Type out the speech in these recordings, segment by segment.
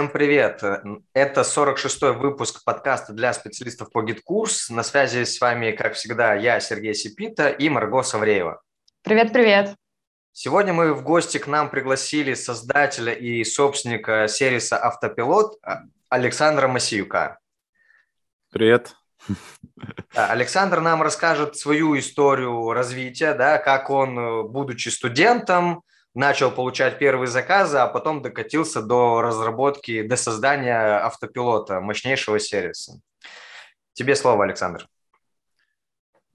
Всем привет! Это 46-й выпуск подкаста для специалистов по GetCourse. На связи с вами, как всегда, я, Сергей Сипита и Марго Савреева. Привет-привет! Сегодня мы в гости к нам пригласили создателя и собственника сервиса «Автопилот» Александра Масиюка. Привет! Александр нам расскажет свою историю развития, да, как он, будучи студентом, начал получать первые заказы, а потом докатился до разработки, до создания автопилота, мощнейшего сервиса. Тебе слово, Александр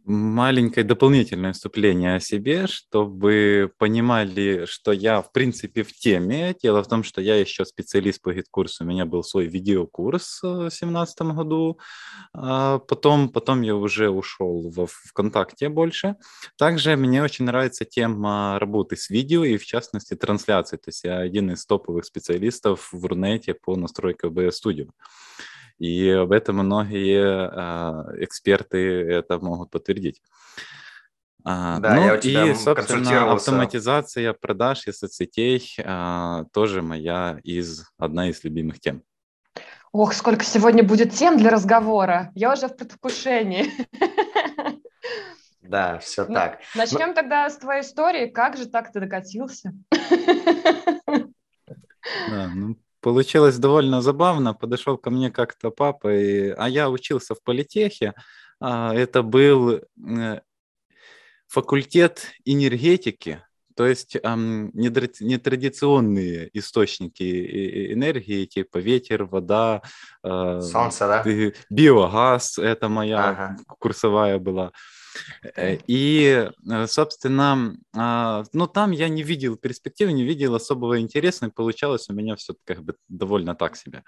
маленькое дополнительное вступление о себе, чтобы понимали, что я в принципе в теме. Дело в том, что я еще специалист по GetCourse у, у меня был свой видеокурс в 2017 году, а потом, потом я уже ушел в ВКонтакте больше. Также мне очень нравится тема работы с видео и в частности трансляции, то есть я один из топовых специалистов в Рунете по настройке OBS Studio. И об этом многие а, эксперты это могут подтвердить. А, да, ну, я у тебя и, собственно, автоматизация продаж и соцсетей а, тоже моя из, одна из любимых тем. Ох, сколько сегодня будет тем для разговора. Я уже в предвкушении. Да, все ну, так. Начнем ну, тогда с твоей истории. Как же так ты докатился? Да, ну, Получилось довольно забавно. Подошел ко мне как-то папа, и... а я учился в политехе. А, это был э, факультет энергетики, то есть эм, нетрадиционные источники энергии, типа ветер, вода, э, солнце, да? биогаз, это моя ага. курсовая была. Э, и, э, собственно, а, ну там я не видел перспективы, не видел особого интереса, и получалось у меня все как бы довольно так себе.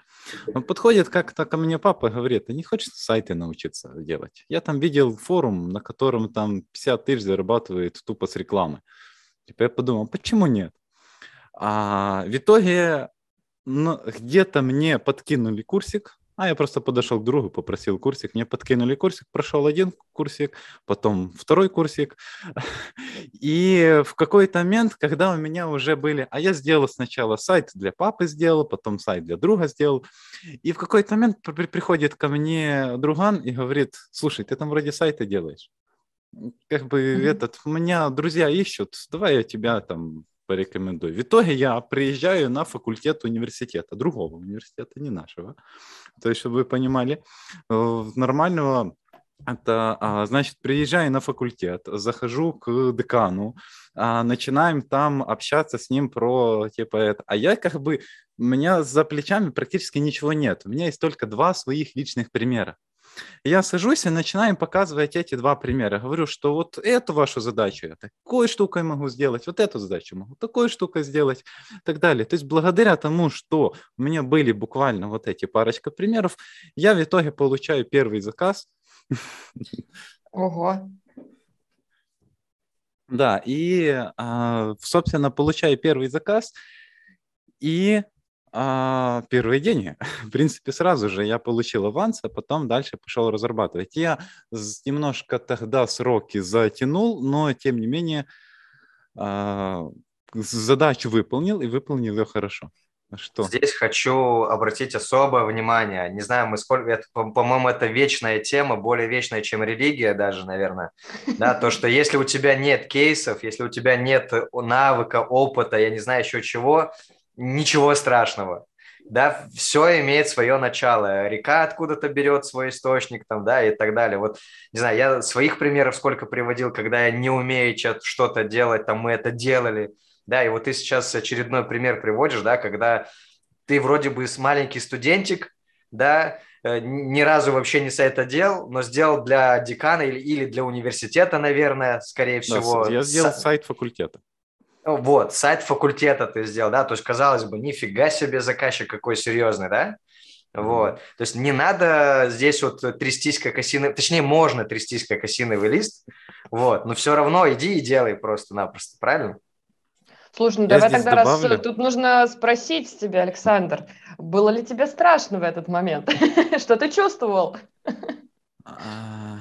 Он подходит как-то ко мне папа, говорит, ты не хочешь сайты научиться делать? Я там видел форум, на котором там 50 тысяч зарабатывает тупо с рекламы. Типа я подумал, почему нет? А в итоге ну, где-то мне подкинули курсик, а я просто подошел к другу, попросил курсик, мне подкинули курсик, прошел один курсик, потом второй курсик. И в какой-то момент, когда у меня уже были... А я сделал сначала сайт для папы сделал, потом сайт для друга сделал. И в какой-то момент приходит ко мне друган и говорит, слушай, ты там вроде сайты делаешь. Как бы mm-hmm. этот, у меня друзья ищут, давай я тебя там порекомендую. В итоге я приезжаю на факультет университета, другого университета, не нашего. То есть, чтобы вы понимали, э, нормального это а, значит, приезжаю на факультет, захожу к декану, а, начинаем там общаться с ним про типа это. А я как бы, у меня за плечами практически ничего нет. У меня есть только два своих личных примера. Я сажусь и начинаю показывать эти два примера. Говорю, что вот эту вашу задачу я такой штукой могу сделать, вот эту задачу могу такой штукой сделать и так далее. То есть благодаря тому, что у меня были буквально вот эти парочка примеров, я в итоге получаю первый заказ. Ого. Да, и, а, собственно, получаю первый заказ, и а, первые деньги. В принципе, сразу же я получил аванс, а потом дальше пошел разрабатывать. Я немножко тогда сроки затянул, но тем не менее а, задачу выполнил и выполнил ее хорошо. Что? Здесь хочу обратить особое внимание. Не знаю, мы сколько, это, по-моему, это вечная тема, более вечная, чем религия даже, наверное. Да, то, что если у тебя нет кейсов, если у тебя нет навыка, опыта, я не знаю еще чего, ничего страшного. Да, все имеет свое начало. Река откуда-то берет свой источник, там, да, и так далее. Вот, не знаю, я своих примеров сколько приводил, когда я не умею что-то делать, там, мы это делали, да, и вот ты сейчас очередной пример приводишь, да, когда ты вроде бы маленький студентик, да, э, ни разу вообще не сайт отдел, но сделал для декана или, или для университета, наверное, скорее всего. Да, я сделал сайт факультета. Вот, сайт факультета ты сделал, да, то есть, казалось бы, нифига себе заказчик какой серьезный, да? Вот, то есть не надо здесь вот трястись как осиновый, точнее, можно трястись как осиновый лист, вот, но все равно иди и делай просто-напросто, правильно? Слушай, ну Я давай тогда добавлю. раз тут нужно спросить тебя, Александр, было ли тебе страшно в этот момент? Что ты чувствовал? А,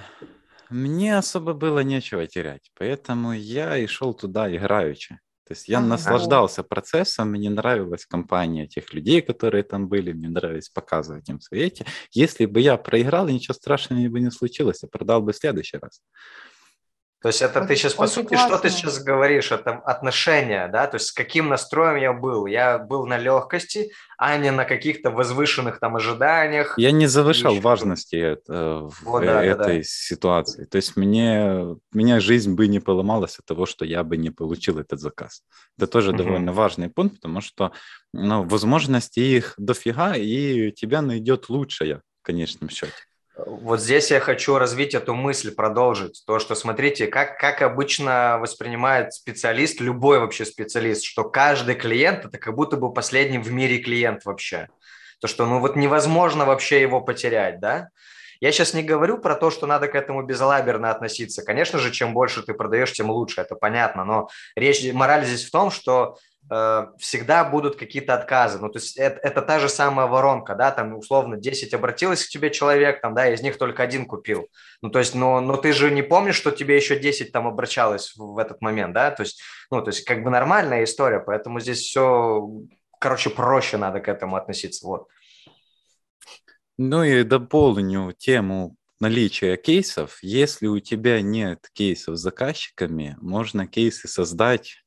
мне особо было нечего терять, поэтому я и шел туда играючи. То есть я ага. наслаждался процессом, мне нравилась компания тех людей, которые там были, мне нравилось показывать им свои эти. Если бы я проиграл, ничего страшного бы не случилось, я продал бы в следующий раз. То есть это ты сейчас, по сути, классно. что ты сейчас говоришь? Это отношения, да? То есть с каким настроем я был? Я был на легкости, а не на каких-то возвышенных там ожиданиях. Я не завышал важности это, вот, в да, этой да, да. ситуации. То есть мне, меня жизнь бы не поломалась от того, что я бы не получил этот заказ. Это тоже угу. довольно важный пункт, потому что ну, возможности их дофига, и тебя найдет лучшая в конечном счете. Вот здесь я хочу развить эту мысль, продолжить. То, что, смотрите, как, как обычно воспринимает специалист, любой вообще специалист, что каждый клиент – это как будто бы последний в мире клиент вообще. То, что ну вот невозможно вообще его потерять, да? Я сейчас не говорю про то, что надо к этому безалаберно относиться. Конечно же, чем больше ты продаешь, тем лучше, это понятно. Но речь, мораль здесь в том, что всегда будут какие-то отказы. Ну, то есть это, это та же самая воронка, да, там условно 10 обратилось к тебе человек, там, да, из них только один купил. Ну, то есть, но, но ты же не помнишь, что тебе еще 10 там обращалось в этот момент, да, то есть, ну, то есть как бы нормальная история, поэтому здесь все, короче, проще надо к этому относиться, вот. Ну и дополню тему наличия кейсов. Если у тебя нет кейсов с заказчиками, можно кейсы создать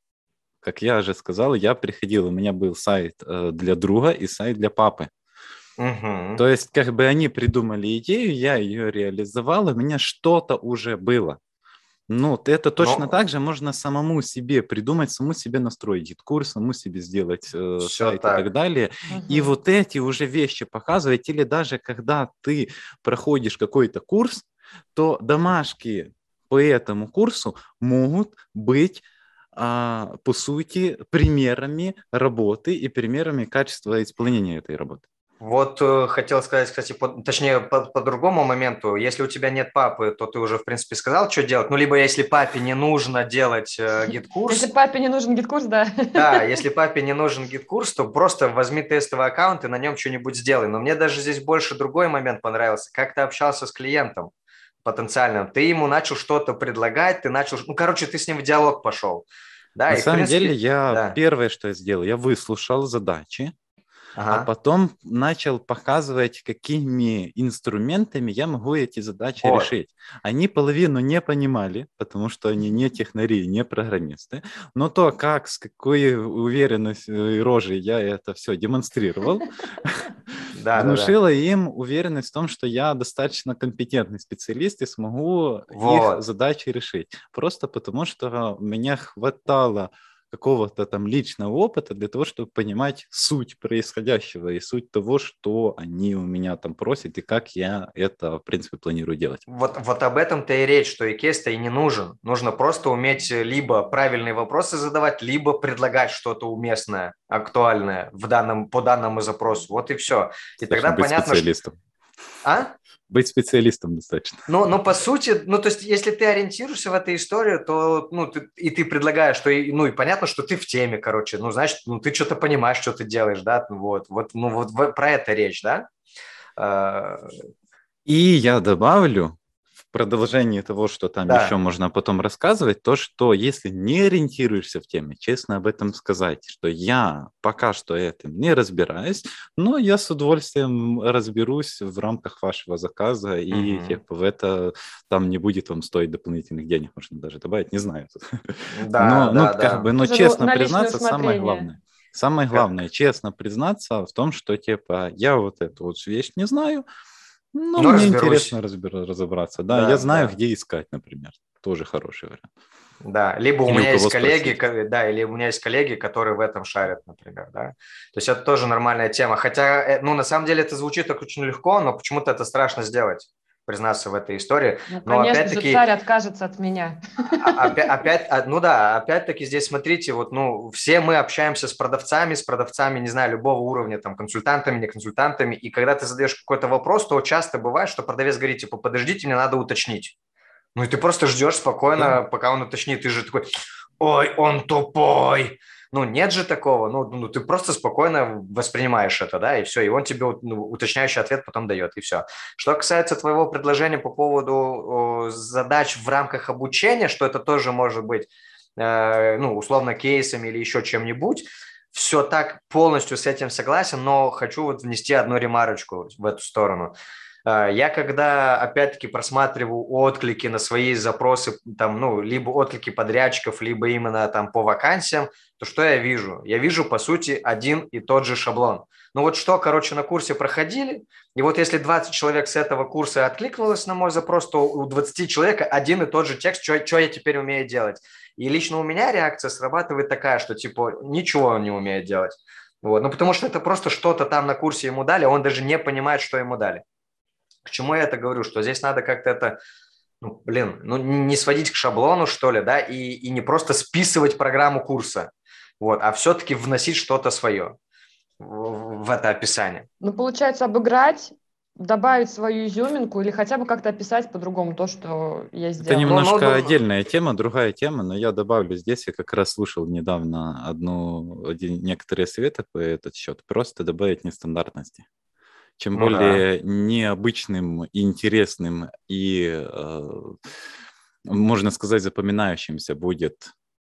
как я уже сказал, я приходил, у меня был сайт э, для друга и сайт для папы. Угу. То есть, как бы они придумали идею, я ее реализовал, у меня что-то уже было. Ну, это точно Но... так же можно самому себе придумать, самому себе настроить курс, самому себе сделать э, сайт так. и так далее. Угу. И вот эти уже вещи показывать, или даже когда ты проходишь какой-то курс, то домашки по этому курсу могут быть а, по сути, примерами работы и примерами качества исполнения этой работы. Вот э, хотел сказать, кстати, по, точнее, по, по другому моменту. Если у тебя нет папы, то ты уже, в принципе, сказал, что делать. Ну, либо если папе не нужно делать э, GetCourse. Если папе не нужен GetCourse, да. Да, если папе не нужен GetCourse, то просто возьми тестовый аккаунт и на нем что-нибудь сделай. Но мне даже здесь больше другой момент понравился. Как ты общался с клиентом потенциальным. Ты ему начал что-то предлагать, ты начал... Ну, короче, ты с ним в диалог пошел. Да, На и, самом принципе, деле, я да. первое, что я сделал, я выслушал задачи, а ага. а потом начал показывать, какими инструментами я могу эти задачи вот. решить. Они половину не понимали, потому что они не технари, не программисты, но то, как, с какой уверенностью и рожей я это все демонстрировал, да, внушила да, да. им уверенность в том, что я достаточно компетентный специалист и смогу вот. их задачи решить. Просто потому, что меня хватало какого-то там личного опыта для того, чтобы понимать суть происходящего и суть того, что они у меня там просят и как я это, в принципе, планирую делать. Вот, вот об этом-то и речь, что и кейс-то и не нужен. Нужно просто уметь либо правильные вопросы задавать, либо предлагать что-то уместное, актуальное в данном, по данному запросу. Вот и все. И Точно тогда понятно, что... А? быть специалистом достаточно. Ну, ну, по сути, ну, то есть, если ты ориентируешься в этой истории, то, ну, ты, и ты предлагаешь, что, и, ну, и понятно, что ты в теме, короче, ну, значит, ну, ты что-то понимаешь, что ты делаешь, да, вот, вот, ну, вот про это речь, да? А, и я добавлю, продолжении того, что там да. еще можно потом рассказывать, то, что если не ориентируешься в теме, честно об этом сказать, что я пока что этим не разбираюсь, но я с удовольствием разберусь в рамках вашего заказа, и угу. типа в это там не будет вам стоить дополнительных денег, можно даже добавить, не знаю. Да, но, да, ну, да. как бы, но честно признаться, самое главное. Самое главное, честно признаться в том, что типа я вот эту вот вещь не знаю, ну, Но мне разберусь. интересно разбер, разобраться. Да, да я знаю, да. где искать, например. Тоже хороший вариант. Да, либо или у меня у есть коллеги, спросить. да, или у меня есть коллеги, которые в этом шарят, например, да. То есть это тоже нормальная тема. Хотя, э, ну, на самом деле это звучит так очень легко, но почему-то это страшно сделать признаться в этой истории. Ну, Но конечно опять-таки, царь откажется от меня. А, опять, опять, а, ну да, опять-таки здесь смотрите, вот, ну, все мы общаемся с продавцами, с продавцами, не знаю, любого уровня, там, консультантами, не консультантами, и когда ты задаешь какой-то вопрос, то часто бывает, что продавец говорит, типа, подождите, мне надо уточнить. Ну, и ты просто ждешь спокойно, да. пока он уточнит, ты же такой, ой, он тупой, ну, нет же такого. Ну, ну, ты просто спокойно воспринимаешь это, да, и все. И он тебе ну, уточняющий ответ потом дает, и все. Что касается твоего предложения по поводу о, задач в рамках обучения, что это тоже может быть, э, ну, условно, кейсами или еще чем-нибудь, все так полностью с этим согласен, но хочу вот внести одну ремарочку в эту сторону. Э, я когда, опять-таки, просматриваю отклики на свои запросы, там, ну, либо отклики подрядчиков, либо именно там по вакансиям, то что я вижу? Я вижу, по сути, один и тот же шаблон. Ну вот что, короче, на курсе проходили, и вот если 20 человек с этого курса откликнулось на мой запрос, то у 20 человек один и тот же текст, что, я теперь умею делать. И лично у меня реакция срабатывает такая, что типа ничего он не умеет делать. Вот. Ну потому что это просто что-то там на курсе ему дали, он даже не понимает, что ему дали. К чему я это говорю? Что здесь надо как-то это ну, блин, ну не сводить к шаблону, что ли, да, и, и не просто списывать программу курса, вот, а все-таки вносить что-то свое в, в это описание. Ну, получается, обыграть добавить свою изюминку или хотя бы как-то описать по-другому то, что я сделал. Это немножко но, но, отдельная тема, другая тема, но я добавлю здесь, я как раз слушал недавно одну, один, некоторые советы по этот счет, просто добавить нестандартности. Чем ну, более да. необычным, интересным и, э, можно сказать, запоминающимся будет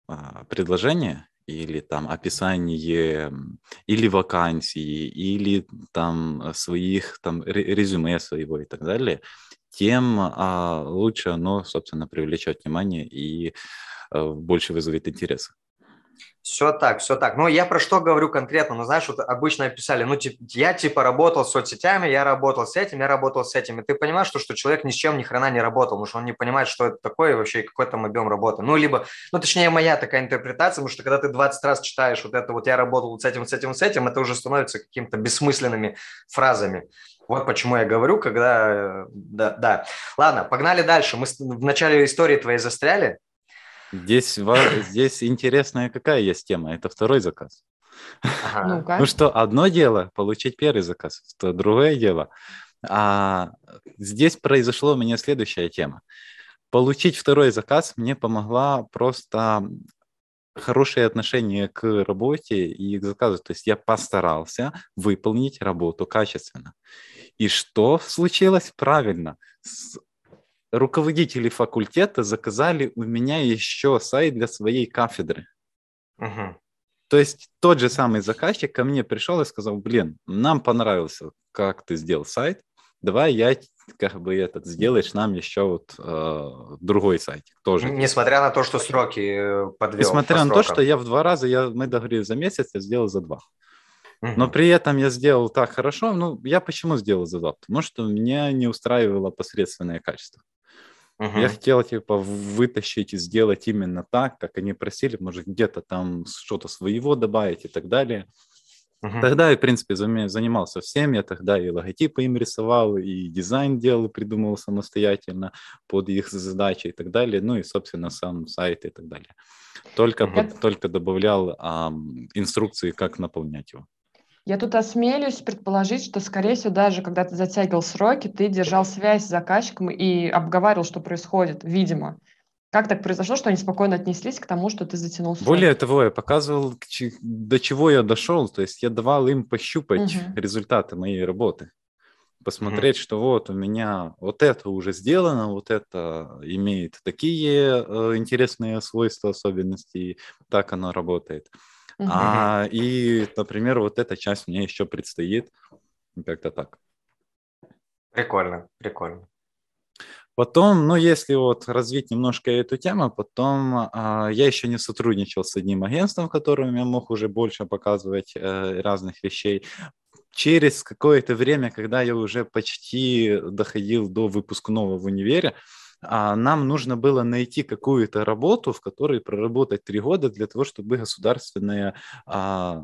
э, предложение или там описание или вакансии, или там своих там резюме своего и так далее, тем а, лучше оно, собственно, привлечет внимание и а, больше вызовет интерес. Все так, все так. Ну, я про что говорю конкретно? Ну, знаешь, вот обычно писали, ну, типа, я, типа, работал с соцсетями, я работал с этим, я работал с этим. И ты понимаешь, что, что человек ни с чем ни хрена не работал, потому что он не понимает, что это такое и вообще какой там объем работы. Ну, либо, ну, точнее, моя такая интерпретация, потому что когда ты 20 раз читаешь вот это вот я работал с этим, с этим, с этим, это уже становится какими-то бессмысленными фразами. Вот почему я говорю, когда... Да, да. Ладно, погнали дальше. Мы в начале истории твоей застряли. Здесь, здесь интересная какая есть тема. Это второй заказ. Ага. Ну, ну что, одно дело получить первый заказ, то другое дело. А здесь произошло у меня следующая тема. Получить второй заказ мне помогла просто хорошее отношение к работе и к заказу. То есть я постарался выполнить работу качественно. И что случилось? Правильно руководители факультета заказали у меня еще сайт для своей кафедры. Угу. То есть тот же самый заказчик ко мне пришел и сказал, блин, нам понравился, как ты сделал сайт, давай я как бы этот сделаешь нам еще вот э, другой сайт тоже. Несмотря на то, что сроки э, подвел. Несмотря по на то, что я в два раза, я, мы договорились за месяц, я сделал за два. Но при этом я сделал так хорошо. Ну, я почему сделал за два? Потому что меня не устраивало посредственное качество. Uh-huh. Я хотел, типа, вытащить и сделать именно так, как они просили, может, где-то там что-то своего добавить и так далее. Uh-huh. Тогда я, в принципе, занимался всем. Я тогда и логотипы им рисовал, и дизайн делал, придумывал самостоятельно под их задачи и так далее. Ну и, собственно, сам сайт и так далее. Только, uh-huh. только добавлял а, инструкции, как наполнять его. Я тут осмелюсь предположить, что, скорее всего, даже когда ты затягивал сроки, ты держал связь с заказчиком и обговаривал, что происходит, видимо. Как так произошло, что они спокойно отнеслись к тому, что ты затянул срок? Более того, я показывал, до чего я дошел, то есть я давал им пощупать угу. результаты моей работы, посмотреть, угу. что вот у меня вот это уже сделано, вот это имеет такие э, интересные свойства, особенности, так оно работает. А, и, например, вот эта часть мне еще предстоит. Как-то так. Прикольно, прикольно. Потом, ну, если вот развить немножко эту тему, потом а, я еще не сотрудничал с одним агентством, которым я мог уже больше показывать э, разных вещей. Через какое-то время, когда я уже почти доходил до выпускного в универе, а нам нужно было найти какую-то работу, в которой проработать три года для того, чтобы государственное а,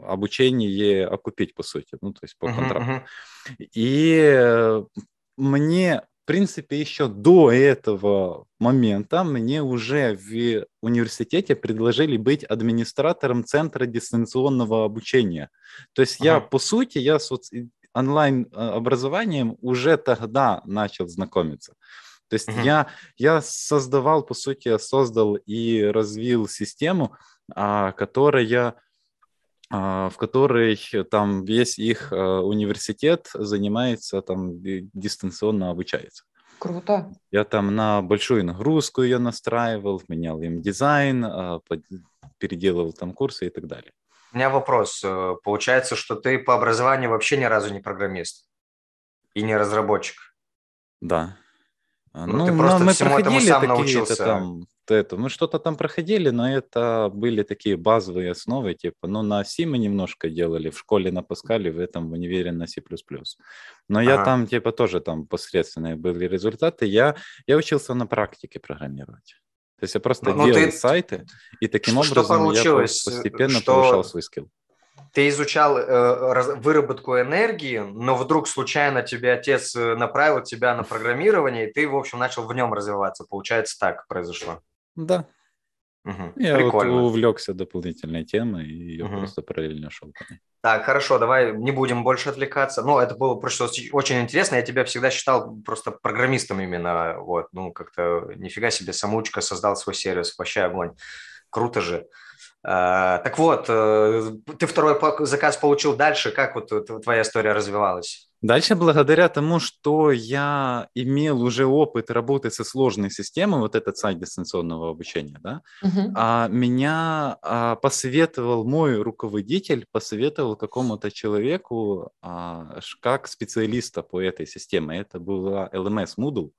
обучение окупить, по сути, ну, то есть по контракту. Uh-huh, uh-huh. И мне, в принципе, еще до этого момента мне уже в университете предложили быть администратором центра дистанционного обучения. То есть uh-huh. я, по сути, я с онлайн а, образованием уже тогда начал знакомиться. То есть uh-huh. я, я создавал, по сути, создал и развил систему, а, которая а, в которой там весь их а, университет занимается, там дистанционно обучается. Круто. Я там на большую нагрузку ее настраивал, менял им дизайн, а, переделывал там курсы и так далее. У меня вопрос. Э, получается, что ты по образованию вообще ни разу не программист и не разработчик? Да. Ну, ну ты просто мы всему этому сам научился. Там, это, мы что-то там проходили, но это были такие базовые основы, типа, ну, на C мы немножко делали, в школе на Паскале, в этом в универе на C++. Но ага. я там, типа, тоже там посредственные были результаты. Я, я учился на практике программировать. То есть я просто ну, делал ты... сайты, и таким что образом я постепенно что... повышал свой скилл ты изучал э, выработку энергии, но вдруг случайно тебе отец э, направил тебя на программирование, и ты, в общем, начал в нем развиваться. Получается, так произошло. Да. Угу. Я Прикольно. вот увлекся дополнительной темой, и ее угу. просто параллельно шел. Так, хорошо, давай не будем больше отвлекаться. Ну, это было просто очень интересно. Я тебя всегда считал просто программистом именно. Вот, ну, как-то нифига себе, самоучка создал свой сервис. Вообще огонь. Круто же. А, так вот, э, ты второй заказ получил дальше. Как вот твоя история развивалась? Дальше, благодаря тому, что я имел уже опыт работы со сложной системой, вот этот сайт дистанционного обучения, да, а, меня а, посоветовал мой руководитель, посоветовал какому-то человеку а, как специалиста по этой системе. Это была LMS Moodle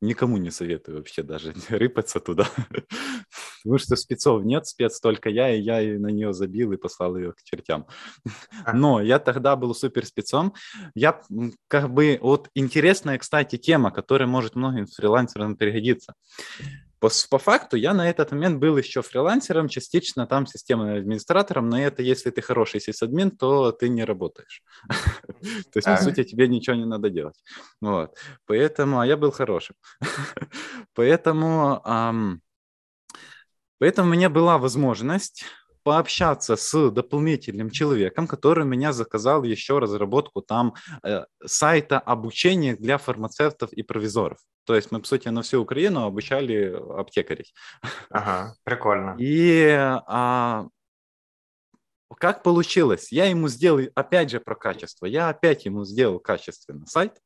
никому не советую вообще даже рыпаться туда, потому что спецов нет, спец только я, и я на нее забил и послал ее к чертям. Но я тогда был супер спецом. Я как бы, вот интересная, кстати, тема, которая может многим фрилансерам пригодиться. По, по факту я на этот момент был еще фрилансером, частично там системным администратором, но это если ты хороший сисадмин, то ты не работаешь. То есть, по сути, тебе ничего не надо делать. Вот. Поэтому, а я был хорошим. Поэтому, поэтому у меня была возможность пообщаться с дополнительным человеком, который меня заказал еще разработку там э, сайта обучения для фармацевтов и провизоров. То есть мы, по сути, на всю Украину обучали аптекарей. Ага, прикольно. И а, как получилось? Я ему сделал, опять же, про качество. Я опять ему сделал качественный сайт,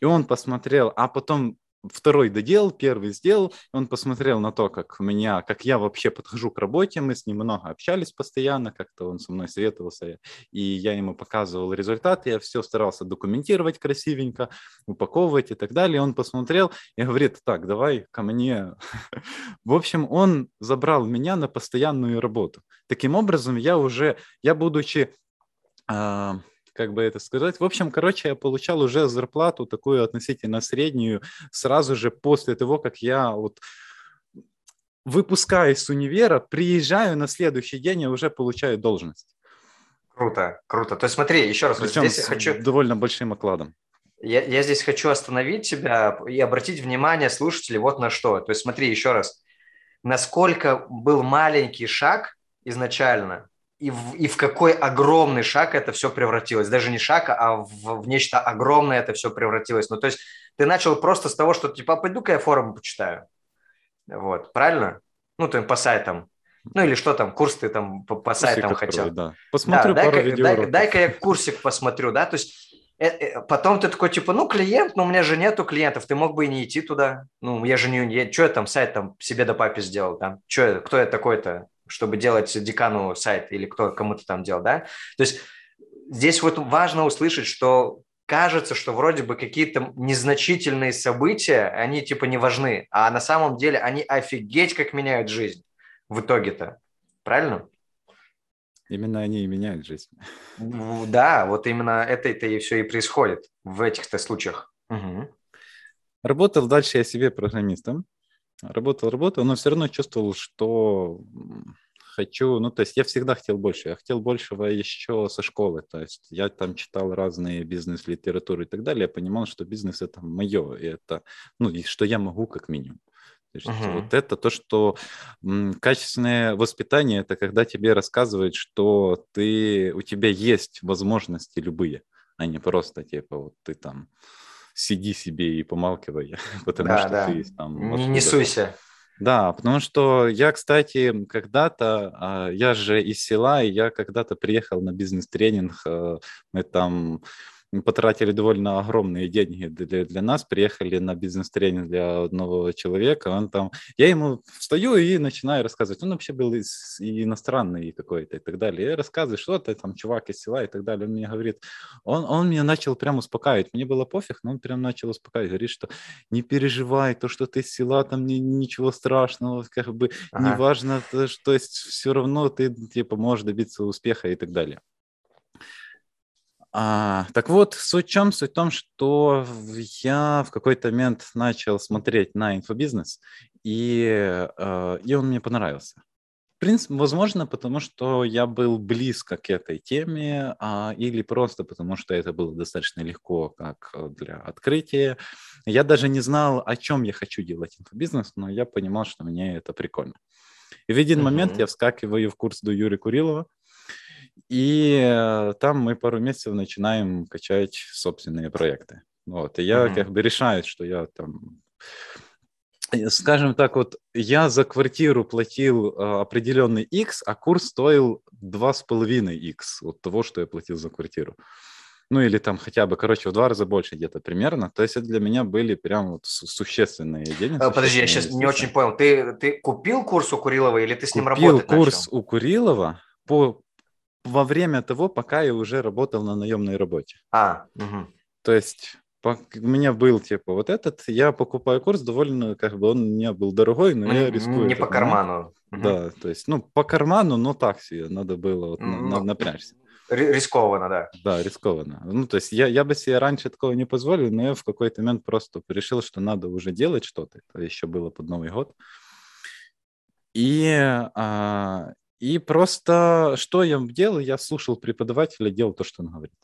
и он посмотрел, а потом второй доделал, первый сделал, он посмотрел на то, как у меня, как я вообще подхожу к работе, мы с ним много общались постоянно, как-то он со мной советовался, и я ему показывал результаты, я все старался документировать красивенько, упаковывать и так далее. Он посмотрел и говорит, так, давай ко мне. В общем, он забрал меня на постоянную работу. Таким образом, я уже, я будучи а, как бы это сказать. В общем, короче, я получал уже зарплату такую относительно среднюю сразу же после того, как я вот выпускаюсь с универа, приезжаю на следующий день, я уже получаю должность. Круто, круто. То есть смотри, еще раз, Причем здесь хочу... довольно большим окладом. Я, я здесь хочу остановить тебя и обратить внимание слушателей вот на что. То есть смотри еще раз, насколько был маленький шаг изначально, и в, и в какой огромный шаг это все превратилось. Даже не шаг, а в, в нечто огромное это все превратилось. Ну, то есть ты начал просто с того, что типа, «А пойду-ка я форум почитаю. Вот, правильно? Ну, ты по сайтам. Ну, или что там, курс ты там по, по сайтам хотел. Да. Посмотрю да, пару дай-ка, дай, дай-ка я курсик посмотрю, да, то есть э, э, потом ты такой, типа, ну, клиент, но у меня же нету клиентов, ты мог бы и не идти туда. Ну, я же не... Я, что я там сайт там себе да папе сделал там? Что, кто я такой-то? Чтобы делать декану сайт или кто кому-то там делал, да? То есть здесь вот важно услышать, что кажется, что вроде бы какие-то незначительные события, они типа не важны, а на самом деле они офигеть как меняют жизнь в итоге-то. Правильно? Именно они и меняют жизнь. Да, вот именно это-то и все и происходит в этих-то случаях. Угу. Работал дальше я себе программистом. Работал, работал, но все равно чувствовал, что хочу, ну, то есть я всегда хотел больше, я хотел большего еще со школы, то есть я там читал разные бизнес-литературы и так далее, я понимал, что бизнес это мое, и это, ну, и что я могу как минимум. То есть uh-huh. вот это то, что м, качественное воспитание, это когда тебе рассказывают, что ты, у тебя есть возможности любые, а не просто типа вот ты там сиди себе и помалкивай, потому да, что да. ты там... Не, не суйся. Да, потому что я, кстати, когда-то, а, я же из села, и я когда-то приехал на бизнес-тренинг, э, мы там потратили довольно огромные деньги для, для нас, приехали на бизнес-тренинг для одного человека, он там, я ему встаю и начинаю рассказывать, он вообще был из, иностранный какой-то и так далее, я рассказываю, что ты там, чувак из села и так далее, он мне говорит, он, он меня начал прям успокаивать, мне было пофиг, но он прям начал успокаивать, говорит, что не переживай, то, что ты из села, там не, ничего страшного, как бы ага. неважно, то, что есть все равно ты типа можешь добиться успеха и так далее. А, так вот, суть в чем? Суть в том, что я в какой-то момент начал смотреть на инфобизнес, и, э, и он мне понравился. В принципе, возможно, потому что я был близко к этой теме, а, или просто потому что это было достаточно легко, как для открытия. Я даже не знал, о чем я хочу делать инфобизнес, но я понимал, что мне это прикольно. И в один mm-hmm. момент я вскакиваю в курс до Юрия Курилова, и э, там мы пару месяцев начинаем качать собственные проекты. Вот, и я mm-hmm. как бы решаю, что я там скажем так, вот я за квартиру платил э, определенный X, а курс стоил 2,5 X от того, что я платил за квартиру. Ну или там хотя бы, короче, в два раза больше где-то примерно. То есть это для меня были прям вот существенные деньги. А, подожди, я сейчас не очень понял. Ты, ты купил курс у Курилова или ты с ним купил работать курс начал? у Курилова по во время того, пока я уже работал на наемной работе. А, угу. То есть у меня был типа вот этот, я покупаю курс довольно, как бы он у меня был дорогой, но я рискую. Не по карману. Угу. Да, то есть, ну, по карману, но так себе, надо было вот ну, на, напрячься. Рискованно, да. Да, рискованно. Ну, то есть я, я бы себе раньше такого не позволил, но я в какой-то момент просто решил, что надо уже делать что-то. Это еще было под Новый год. И, а, и просто что я делал? Я слушал преподавателя, делал то, что он говорит.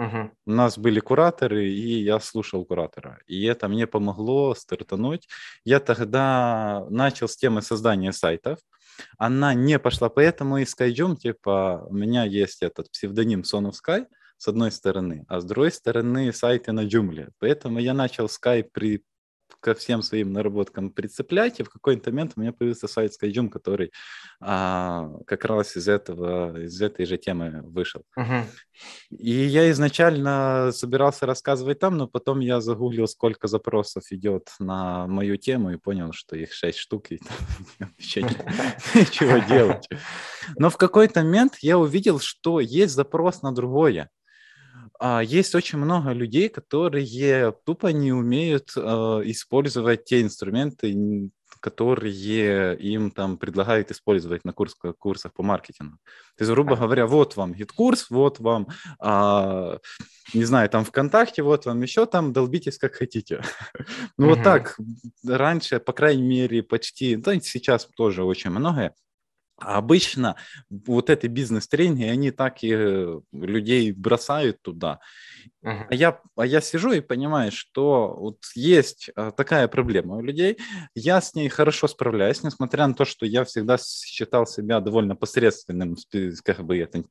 Uh-huh. У нас были кураторы, и я слушал куратора. И это мне помогло стартануть. Я тогда начал с темы создания сайтов. Она не пошла, поэтому и SkyJump, типа, у меня есть этот псевдоним Son of Sky, с одной стороны, а с другой стороны сайты на Joomla. Поэтому я начал Sky при ко всем своим наработкам прицеплять, и в какой-то момент у меня появился сайт SkyJum, который а, как раз из этого, из этой же темы вышел. Uh-huh. И я изначально собирался рассказывать там, но потом я загуглил, сколько запросов идет на мою тему и понял, что их шесть штук, и вообще ничего делать. Но в какой-то момент я увидел, что есть запрос на другое а, есть очень много людей, которые тупо не умеют а, использовать те инструменты, которые им там предлагают использовать на курс, курсах по маркетингу. То есть, грубо говоря, вот вам GetCourse, вот вам, а, не знаю, там ВКонтакте, вот вам еще там, долбитесь как хотите. ну, вот так раньше, по крайней мере, почти, да, сейчас тоже очень многое, а обычно вот эти бизнес-тренинги, они так и э, людей бросают туда. Uh-huh. А, я, а я сижу и понимаю, что вот есть а, такая проблема у людей. Я с ней хорошо справляюсь, несмотря на то, что я всегда считал себя довольно посредственным, как бы это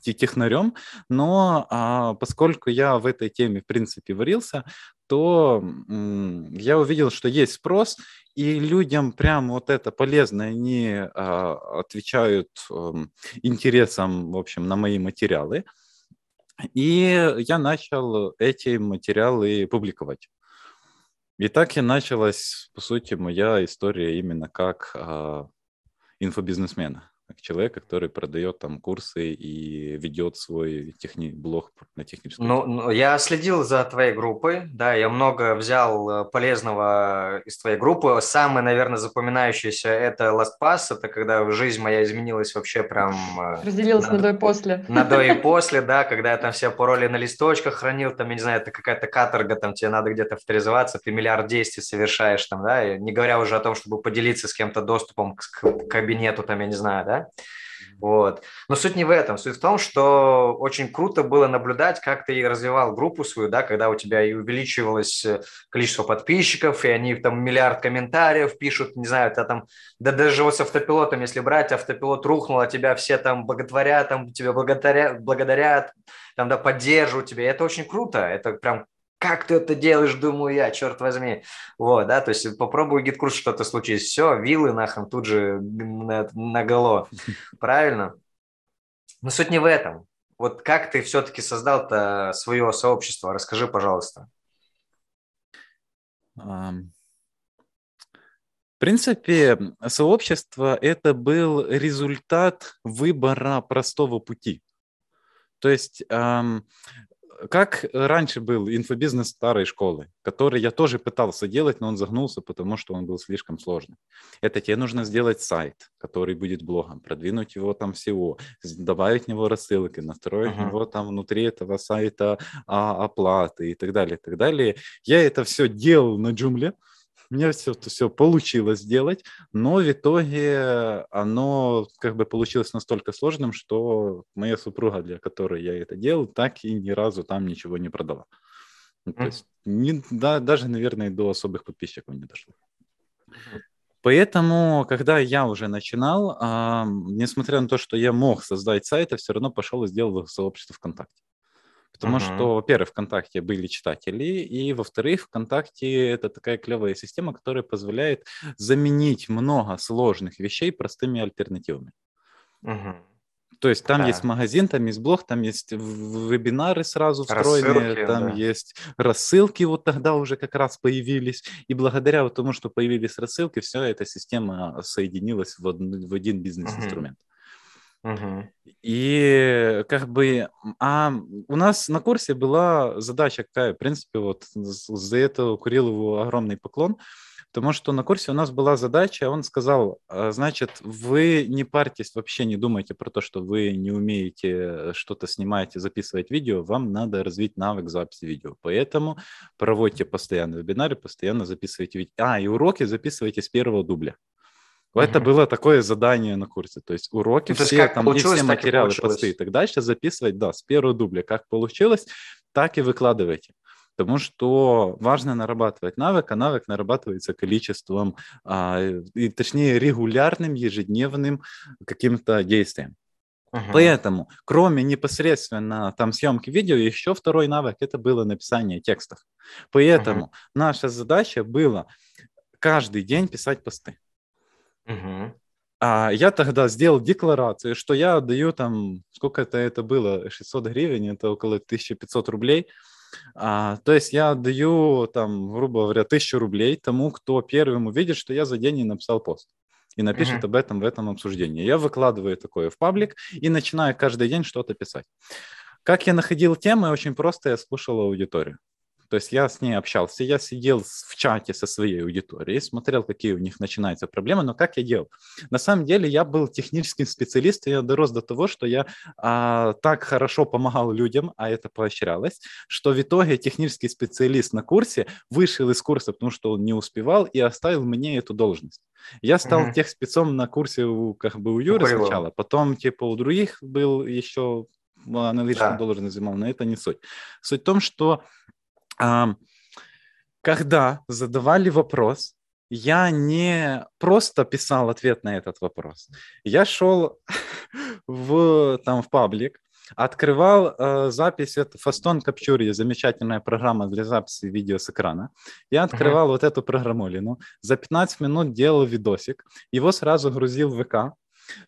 технарем, но а, поскольку я в этой теме, в принципе, варился, то я увидел, что есть спрос, и людям прям вот это полезно, они а, отвечают а, интересом, в общем, на мои материалы. И я начал эти материалы публиковать. И так и началась, по сути, моя история именно как а, инфобизнесмена человека, который продает там курсы и ведет свой техни... блог на техническом. Ну, ну, я следил за твоей группой, да, я много взял э, полезного из твоей группы. Самый, наверное, запоминающийся – это LastPass, это когда жизнь моя изменилась вообще прям… Э, Разделилась на, на до и после. На до и после, да, когда я там все пароли на листочках хранил, там, я не знаю, это какая-то каторга, там тебе надо где-то авторизоваться, ты миллиард действий совершаешь там, да, не говоря уже о том, чтобы поделиться с кем-то доступом к кабинету, там, я не знаю, да, вот. Но суть не в этом. Суть в том, что очень круто было наблюдать, как ты развивал группу свою, да, когда у тебя и увеличивалось э, количество подписчиков, и они там миллиард комментариев пишут, не знаю, это там, да даже вот с автопилотом, если брать, автопилот рухнул, а тебя все там боготворят, там тебя благодарят, благодарят там, да, поддерживают тебя. это очень круто. Это прям как ты это делаешь, думаю я, черт возьми. Вот, да, то есть попробуй у GetCourse что-то случится, все, вилы нахрен тут же на, на голо. Правильно? Но суть не в этом. вот как ты все-таки создал-то свое сообщество? Расскажи, пожалуйста. В принципе, сообщество – это был результат выбора простого пути. То есть как раньше был инфобизнес старой школы, который я тоже пытался делать, но он загнулся, потому что он был слишком сложный. Это тебе нужно сделать сайт, который будет блогом, продвинуть его там всего, добавить в него рассылки, настроить uh-huh. него там внутри этого сайта а, оплаты и так далее, и так далее. Я это все делал на джумле, мне все это все получилось сделать, но в итоге оно как бы получилось настолько сложным, что моя супруга, для которой я это делал, так и ни разу там ничего не продала. Ну, то есть не, да, даже, наверное, до особых подписчиков не дошло. Поэтому, когда я уже начинал, э, несмотря на то, что я мог создать сайт, я все равно пошел и сделал сообщество ВКонтакте. Потому uh-huh. что, во-первых, ВКонтакте были читатели, и, во-вторых, ВКонтакте это такая клевая система, которая позволяет заменить много сложных вещей простыми альтернативами. Uh-huh. То есть там да. есть магазин, там есть блог, там есть вебинары сразу встроенные, рассылки, там да. есть рассылки, вот тогда уже как раз появились. И благодаря вот тому, что появились рассылки, все эта система соединилась в, один, в один бизнес-инструмент. Uh-huh. И как бы, а у нас на курсе была задача какая, в принципе, вот за это Курилову огромный поклон, потому что на курсе у нас была задача, он сказал, «А, значит, вы не парьтесь, вообще не думайте про то, что вы не умеете что-то снимать и записывать видео, вам надо развить навык записи видео, поэтому проводите постоянно вебинары, постоянно записывайте видео, а, и уроки записывайте с первого дубля. Это было такое задание на курсе. То есть уроки, ну, все, там и все материалы, посты и так дальше записывать, да, с первого дубля. Как получилось, так и выкладывайте. Потому что важно нарабатывать навык, а навык нарабатывается количеством, а, и, точнее регулярным, ежедневным каким-то действием. Uh-huh. Поэтому, кроме непосредственно там съемки видео, еще второй навык это было написание текстов. Поэтому uh-huh. наша задача была каждый день писать посты. Угу. А я тогда сделал декларацию, что я отдаю там, сколько это, это было, 600 гривен, это около 1500 рублей. А, то есть я отдаю там, грубо говоря, 1000 рублей тому, кто первым увидит, что я за день не написал пост и напишет uh-huh. об этом в этом обсуждении. Я выкладываю такое в паблик и начинаю каждый день что-то писать. Как я находил темы? Очень просто я слушал аудиторию. То есть я с ней общался, я сидел в чате со своей аудиторией, смотрел, какие у них начинаются проблемы, но как я делал? На самом деле я был техническим специалистом, я дорос до того, что я а, так хорошо помогал людям, а это поощрялось, что в итоге технический специалист на курсе вышел из курса, потому что он не успевал и оставил мне эту должность. Я стал mm-hmm. тех спецом на курсе у, как бы у Юры Ой, сначала, потом типа у других был еще аналитичную да. должность занимал, но это не суть. Суть в том, что когда задавали вопрос, я не просто писал ответ на этот вопрос. Я шел в, там, в паблик, открывал э, запись, это Фастон Capture, замечательная программа для записи видео с экрана. Я открывал uh-huh. вот эту программулину, за 15 минут делал видосик, его сразу грузил в ВК.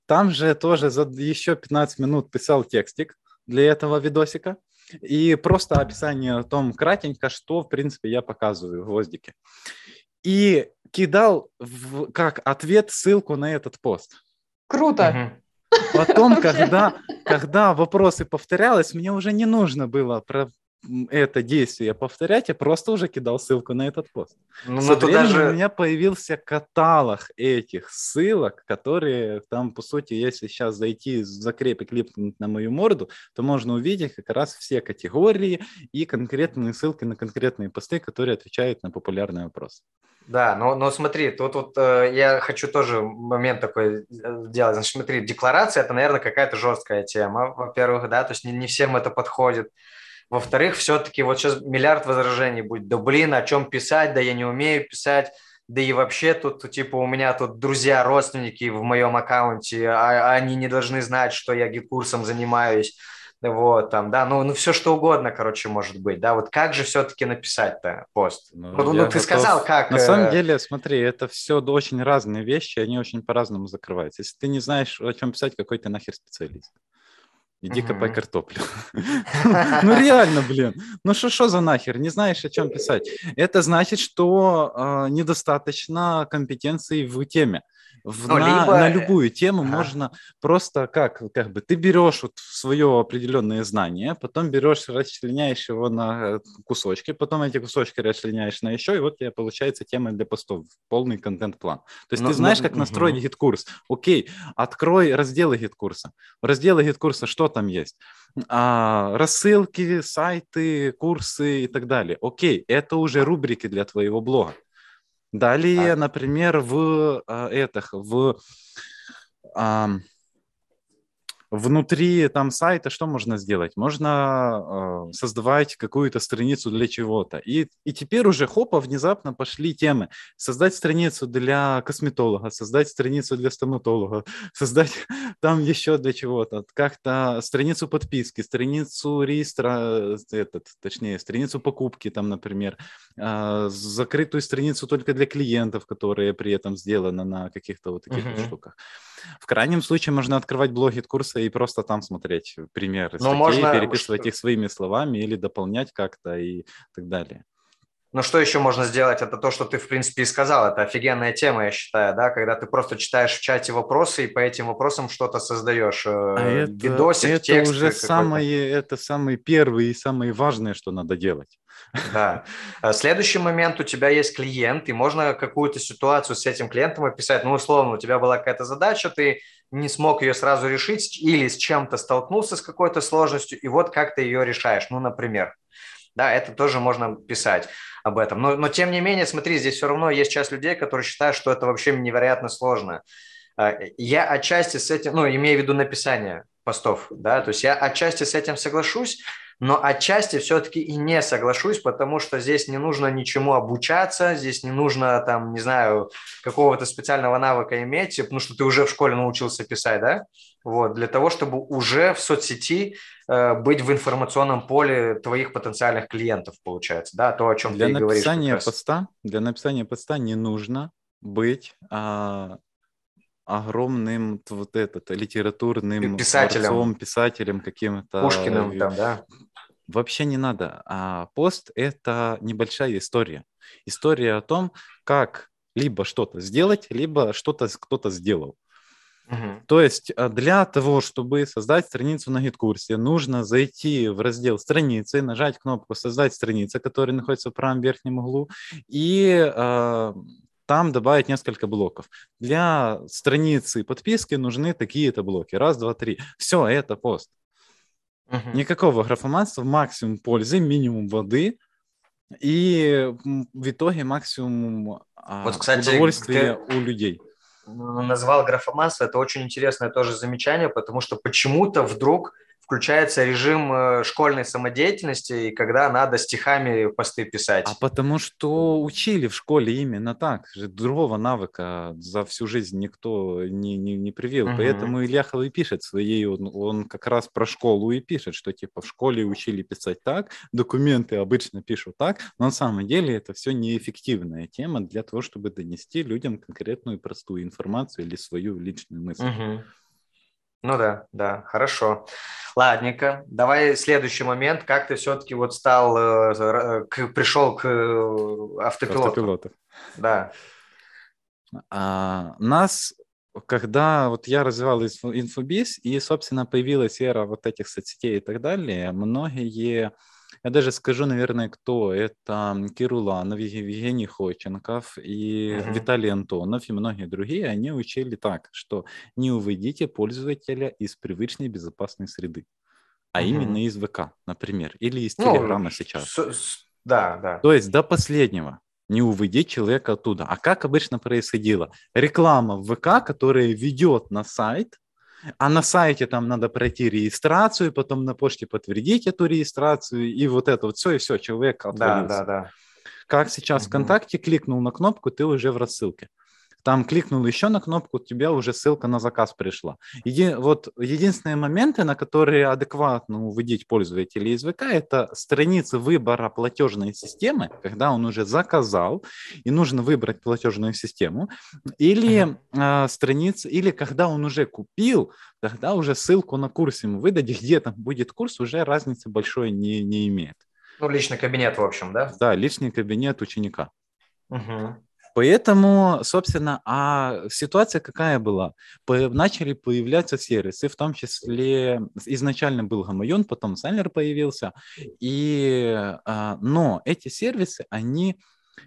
Там же тоже за еще 15 минут писал текстик для этого видосика. И просто описание о том кратенько, что, в принципе, я показываю в гвоздике. И кидал в, как ответ ссылку на этот пост. Круто. Потом, когда, когда вопросы повторялось, мне уже не нужно было про, это действие повторять, я просто уже кидал ссылку на этот пост. Ну, Со временем даже... у меня появился каталог этих ссылок, которые там, по сути, если сейчас зайти, закрепить, клипнуть на мою морду, то можно увидеть как раз все категории и конкретные ссылки на конкретные посты, которые отвечают на популярный вопрос. Да, но, но смотри, тут вот э, я хочу тоже момент такой сделать. Значит, смотри, декларация – это, наверное, какая-то жесткая тема, во-первых, да, то есть не, не всем это подходит. Во-вторых, все-таки вот сейчас миллиард возражений будет. Да блин, о чем писать, да я не умею писать, да и вообще тут, типа, у меня тут друзья, родственники в моем аккаунте, а, они не должны знать, что я GetCourse ом занимаюсь. Вот, там, да, ну, ну, все что угодно, короче, может быть, да, вот как же все-таки написать-то пост? Ну, ну, ну ты готов... сказал, как... На самом э, деле, смотри, это все очень разные вещи, они очень по-разному закрываются. Если ты не знаешь, о чем писать, какой ты нахер специалист? Иди копай картоплю. Ну реально, блин. Ну что что за нахер? Не знаешь, о чем писать. Это значит, что а, недостаточно компетенции в теме. В, ну, на, либо... на любую тему ага. можно просто как, как бы ты берешь вот свое определенное знание, потом берешь, расчленяешь его на э, кусочки, потом эти кусочки расчленяешь на еще, и вот у тебя получается тема для постов, полный контент-план. То есть но, ну, ты знаешь, но... Ну, как настроить угу. GetCourse. Окей, открой разделы GetCourse а. В разделе GetCourse а что там есть? А, рассылки, сайты, курсы и так далее. Окей, это уже рубрики для твоего блога. Далее, а. например, в э, этих, в э, внутри там сайта что можно сделать? Можно э, создавать какую-то страницу для чего-то. И, и теперь уже хопа, внезапно пошли темы. Создать страницу для косметолога, создать страницу для стоматолога, создать там еще для чего-то. Как-то страницу подписки, страницу реестра, этот, точнее, страницу покупки там, например. Э, закрытую страницу только для клиентов, которые при этом сделаны на каких-то вот таких uh-huh. вот штуках. В крайнем случае можно открывать блоги курса и просто там смотреть примеры Но ну, статей, можно... переписывать их своими словами или дополнять как-то и так далее. Но что еще можно сделать? Это то, что ты, в принципе, и сказал. Это офигенная тема, я считаю, да, когда ты просто читаешь в чате вопросы и по этим вопросам что-то создаешь. Э, а это, видосик, это текст. уже самое, это самый первый и самое важное, что надо делать. Да. А следующий момент, у тебя есть клиент, и можно какую-то ситуацию с этим клиентом описать. Ну, условно, у тебя была какая-то задача, ты не смог ее сразу решить или с чем-то столкнулся с какой-то сложностью, и вот как ты ее решаешь. Ну, например. Да, это тоже можно писать об этом. Но, но тем не менее, смотри, здесь все равно есть часть людей, которые считают, что это вообще невероятно сложно. А, я отчасти с этим, ну, имею в виду написание постов, да, то есть я отчасти с этим соглашусь, но отчасти все-таки и не соглашусь, потому что здесь не нужно ничему обучаться, здесь не нужно, там, не знаю, какого-то специального навыка иметь, потому что ты уже в школе научился писать, да? Вот, для того, чтобы уже в соцсети э, быть в информационном поле твоих потенциальных клиентов, получается, да, то, о чем для ты говоришь. Написания поста, для написания поста не нужно быть а, огромным вот этот литературным писателем, писателем каким-то. Пушкиным там, да? Вообще не надо. А пост – это небольшая история. История о том, как либо что-то сделать, либо что-то кто-то сделал. Угу. То есть а, для того, чтобы создать страницу на гид-курсе, нужно зайти в раздел страницы, нажать кнопку «Создать страницу», которая находится в правом верхнем углу, и э, там добавить несколько блоков. Для страницы подписки нужны такие-то блоки. Раз, два, три. Все, это пост. Угу. Никакого графоманства, максимум пользы, минимум воды и в итоге максимум а, вот, кстати, удовольствия ты... у людей назвал графоманство, это очень интересное тоже замечание, потому что почему-то вдруг включается режим э, школьной самодеятельности, и когда надо стихами посты писать. А потому что учили в школе именно так. Другого навыка за всю жизнь никто не, не, не привил. Угу. Поэтому Ильяхов и пишет своей, он, он как раз про школу и пишет, что типа в школе учили писать так, документы обычно пишут так, но на самом деле это все неэффективная тема для того, чтобы донести людям конкретную простую информацию или свою личную мысль. Угу. Ну да, да, хорошо. Ладненько. Давай следующий момент. Как ты все-таки вот стал, э, к, пришел к э, автопилоту? Автопилоту. Да. А, нас, когда вот я развивал инфобиз, и, собственно, появилась эра вот этих соцсетей и так далее, многие я даже скажу, наверное, кто. Это Кир Уланов, Евгений Ходченков и uh-huh. Виталий Антонов и многие другие. Они учили так, что не уведите пользователя из привычной безопасной среды, а uh-huh. именно из ВК, например, или из ну, Телеграма сейчас. С, с, да, да. То есть до последнего не уведи человека оттуда. А как обычно происходило? Реклама в ВК, которая ведет на сайт, а на сайте там надо пройти регистрацию, потом на почте подтвердить эту регистрацию, и вот это вот все, и все, человек отвалился. Да, да, да. Как сейчас. ВКонтакте, кликнул на кнопку, ты уже в рассылке. Там кликнул еще на кнопку, у тебя уже ссылка на заказ пришла. Еди, вот единственные моменты, на которые адекватно уводить пользователей из ВК, это страница выбора платежной системы, когда он уже заказал, и нужно выбрать платежную систему, или э, страница, или когда он уже купил, тогда уже ссылку на курс ему выдать, где там будет курс, уже разницы большой не, не имеет. Ну, личный кабинет, в общем, да? Да, личный кабинет ученика. Угу. Поэтому, собственно, а ситуация какая была? Начали появляться сервисы, в том числе изначально был Гамайон, потом Сайлер появился, и, а, но эти сервисы, они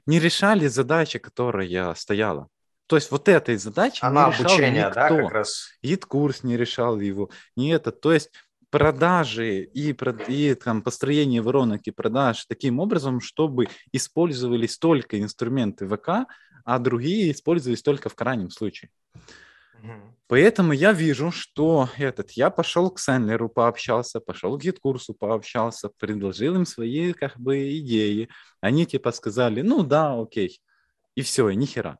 не решали задачи, которая стояла. То есть вот этой задачи Она не решал никто. да, как раз. Гид-курс не решал его, не это. То есть продажи и, и там, построение воронок и продаж таким образом, чтобы использовались только инструменты ВК, а другие использовались только в крайнем случае. Поэтому я вижу, что этот, я пошел к Senler у, пообщался, пошел к GetCourse у, пообщался, предложил им свои как бы идеи. Они типа сказали, ну да, окей. И все, и нихера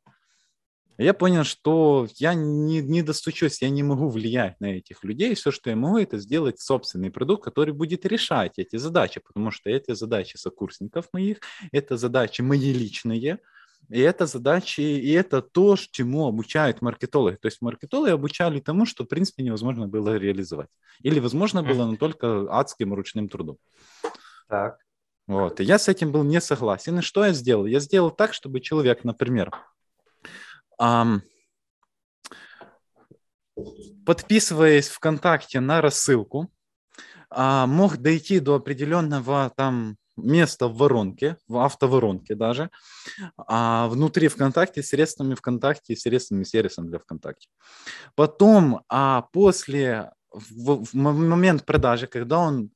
я понял, что я не, не достучусь, я не могу влиять на этих людей. Все, что я могу, это сделать собственный продукт, который будет решать эти задачи, потому что эти задачи сокурсников моих, это задачи мои личные, и это задачи, и это то, чему обучают маркетологи. То есть маркетологи обучали тому, что, в принципе, невозможно было реализовать. Или возможно было, но только адским ручным трудом. Так. Вот. И я с этим был не согласен. И что я сделал? Я сделал так, чтобы человек, например, подписываясь ВКонтакте на рассылку, а, мог дойти до определенного там места в воронке, в автоворонке даже, а внутри ВКонтакте средствами ВКонтакте и средствами сервисом для ВКонтакте. Потом, а после, в, в момент продажи, когда он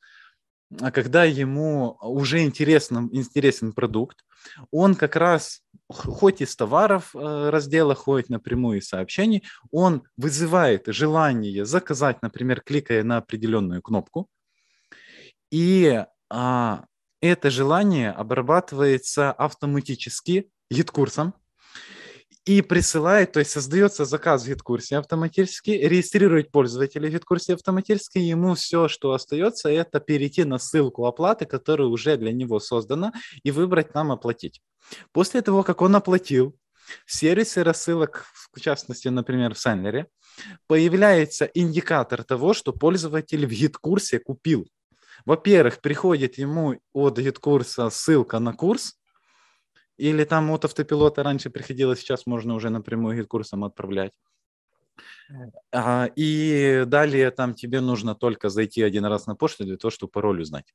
когда ему уже интересен, интересен продукт, он как раз, хоть из товаров э, раздела, хоть напрямую из сообщений, он вызывает желание заказать, например, кликая на определенную кнопку, и а, это желание обрабатывается автоматически GetCourse ом, и присылает, то есть создается заказ в GetCourse е автоматически, регистрирует пользователя в GetCourse е автоматически, ему все, что остается, это перейти на ссылку оплаты, которая уже для него создана, и выбрать нам оплатить. После того, как он оплатил, в сервисе рассылок, в частности, например, в Senler е, появляется индикатор того, что пользователь в GetCourse е купил. Во-первых, приходит ему от GetCourse а ссылка на курс, или там от автопилота раньше приходилось, сейчас можно уже напрямую GetCourse ом отправлять. А, и далее там тебе нужно только зайти один раз на почту для того, чтобы пароль узнать.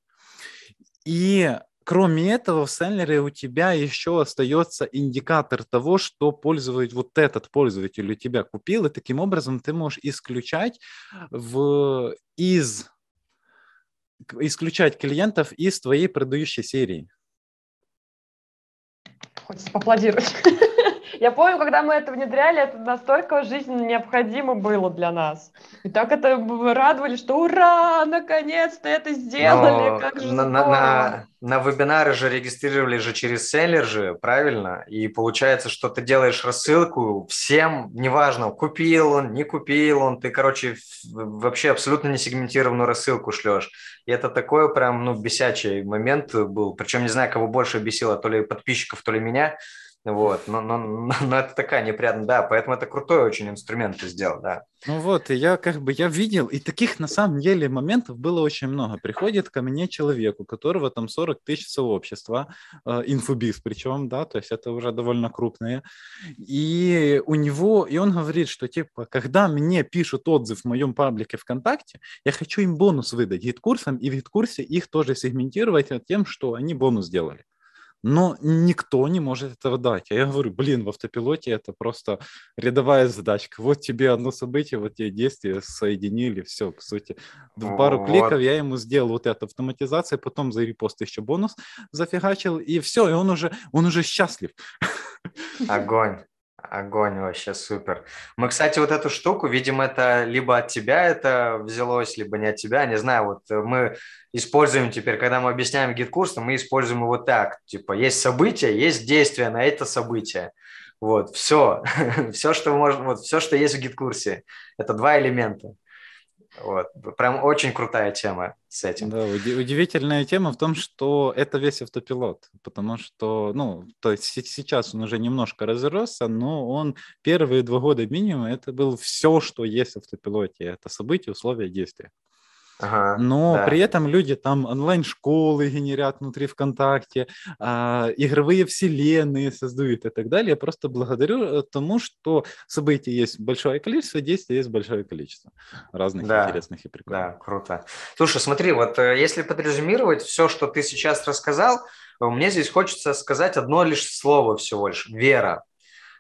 И кроме этого в Сенлере у тебя еще остается индикатор того, что пользователь, вот этот пользователь у тебя купил, и таким образом ты можешь исключать в, из исключать клиентов из твоей продающей серии. Хочется поаплодировать. Я помню, когда мы это внедряли, это настолько жизненно необходимо было для нас. И так это радовали, что ура, наконец-то это сделали, Но как же на, на, на, на вебинары же регистрировали же через селлер же, правильно? И получается, что ты делаешь рассылку всем, неважно, купил он, не купил он, ты, короче, вообще абсолютно не сегментированную рассылку шлешь. И это такой прям, ну, бесячий момент был. Причем не знаю, кого больше бесило, то ли подписчиков, то ли меня. Вот, но, но, но это такая неприятная, да, поэтому это крутой очень инструмент ты сделал, да. Ну вот, и я как бы, я видел, и таких на самом деле моментов было очень много. Приходит ко мне человек, у которого там 40 тысяч сообщества, э, инфобиз причем, да, то есть это уже довольно крупные, и у него, и он говорит, что типа, когда мне пишут отзыв в моем паблике ВКонтакте, я хочу им бонус выдать GetCourse ом, и в GetCourse е их тоже сегментировать тем, что они бонус сделали но никто не может этого дать. А я говорю, блин, в автопилоте это просто рядовая задачка. Вот тебе одно событие, вот тебе действие соединили, все, по сути. В пару вот. кликов я ему сделал вот эту автоматизацию, потом за репост еще бонус зафигачил, и все, и он уже, он уже счастлив. Огонь. Огонь вообще супер. Мы, кстати, вот эту штуку, видимо, это либо от тебя это взялось, либо не от тебя, не знаю. Вот э, мы используем теперь, когда мы объясняем GetCourse, мы используем его так, типа, есть событие, есть действие на это событие. Вот, все, все, что можно, вот, все, что есть в гид-курсе, это два элемента. Вот. Прям очень крутая тема с этим. Да, удивительная тема в том, что это весь автопилот, потому что, ну, то есть сейчас он уже немножко разросся, но он первые два года минимум, это был все, что есть в автопилоте. Это события, условия, действия. Ага, Но да. при этом люди там онлайн-школы генерят внутри ВКонтакте, а, игровые вселенные создают и так далее. Я просто благодарю э, тому, что событий есть большое количество, действий есть большое количество разных да, интересных и прикольных. Да, круто. Слушай, смотри, вот э, если подрезюмировать все, что ты сейчас рассказал, э, мне здесь хочется сказать одно лишь слово всего лишь – вера.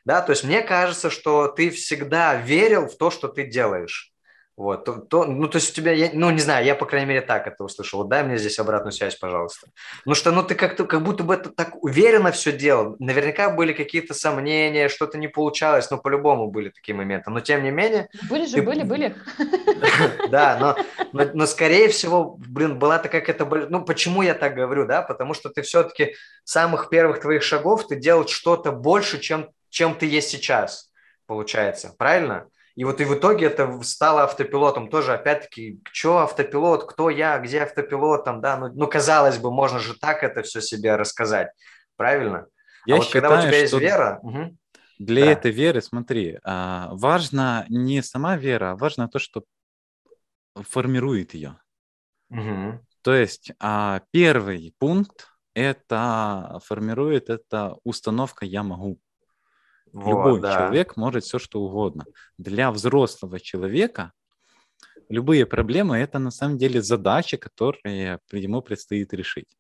Да, то есть мне кажется, что ты всегда верил в то, что ты делаешь. Вот, то, то, ну, то есть у тебя, я, ну, не знаю, я, по крайней мере, так это услышал. Вот дай мне здесь обратную связь, пожалуйста. Ну, что, ну, ты как-то, как будто бы это так уверенно все делал. Наверняка были какие-то сомнения, что-то не получалось, но по-любому были такие моменты. Но, тем не менее... Были же, были, были. Да, но, но, скорее всего, блин, была такая какая-то... Ну, почему я так говорю, да? Потому что ты все-таки самых первых твоих шагов ты делал что-то больше, чем, чем ты есть сейчас, получается. Правильно? И вот и в итоге это стало автопилотом. Тоже, опять-таки, что автопилот, кто я, где автопилот, там, да, ну, ну, казалось бы, можно же так это все себе рассказать, правильно? Я а вот считаю, когда у тебя есть вера... Угу, для да. этой веры, смотри, а, важно не сама вера, а важно то, что формирует ее. Угу. То есть а, первый пункт это формирует это установка «я могу». Вот, Любой да. человек может все что угодно. Для взрослого человека любые проблемы это на самом деле задачи, которые ему предстоит решить.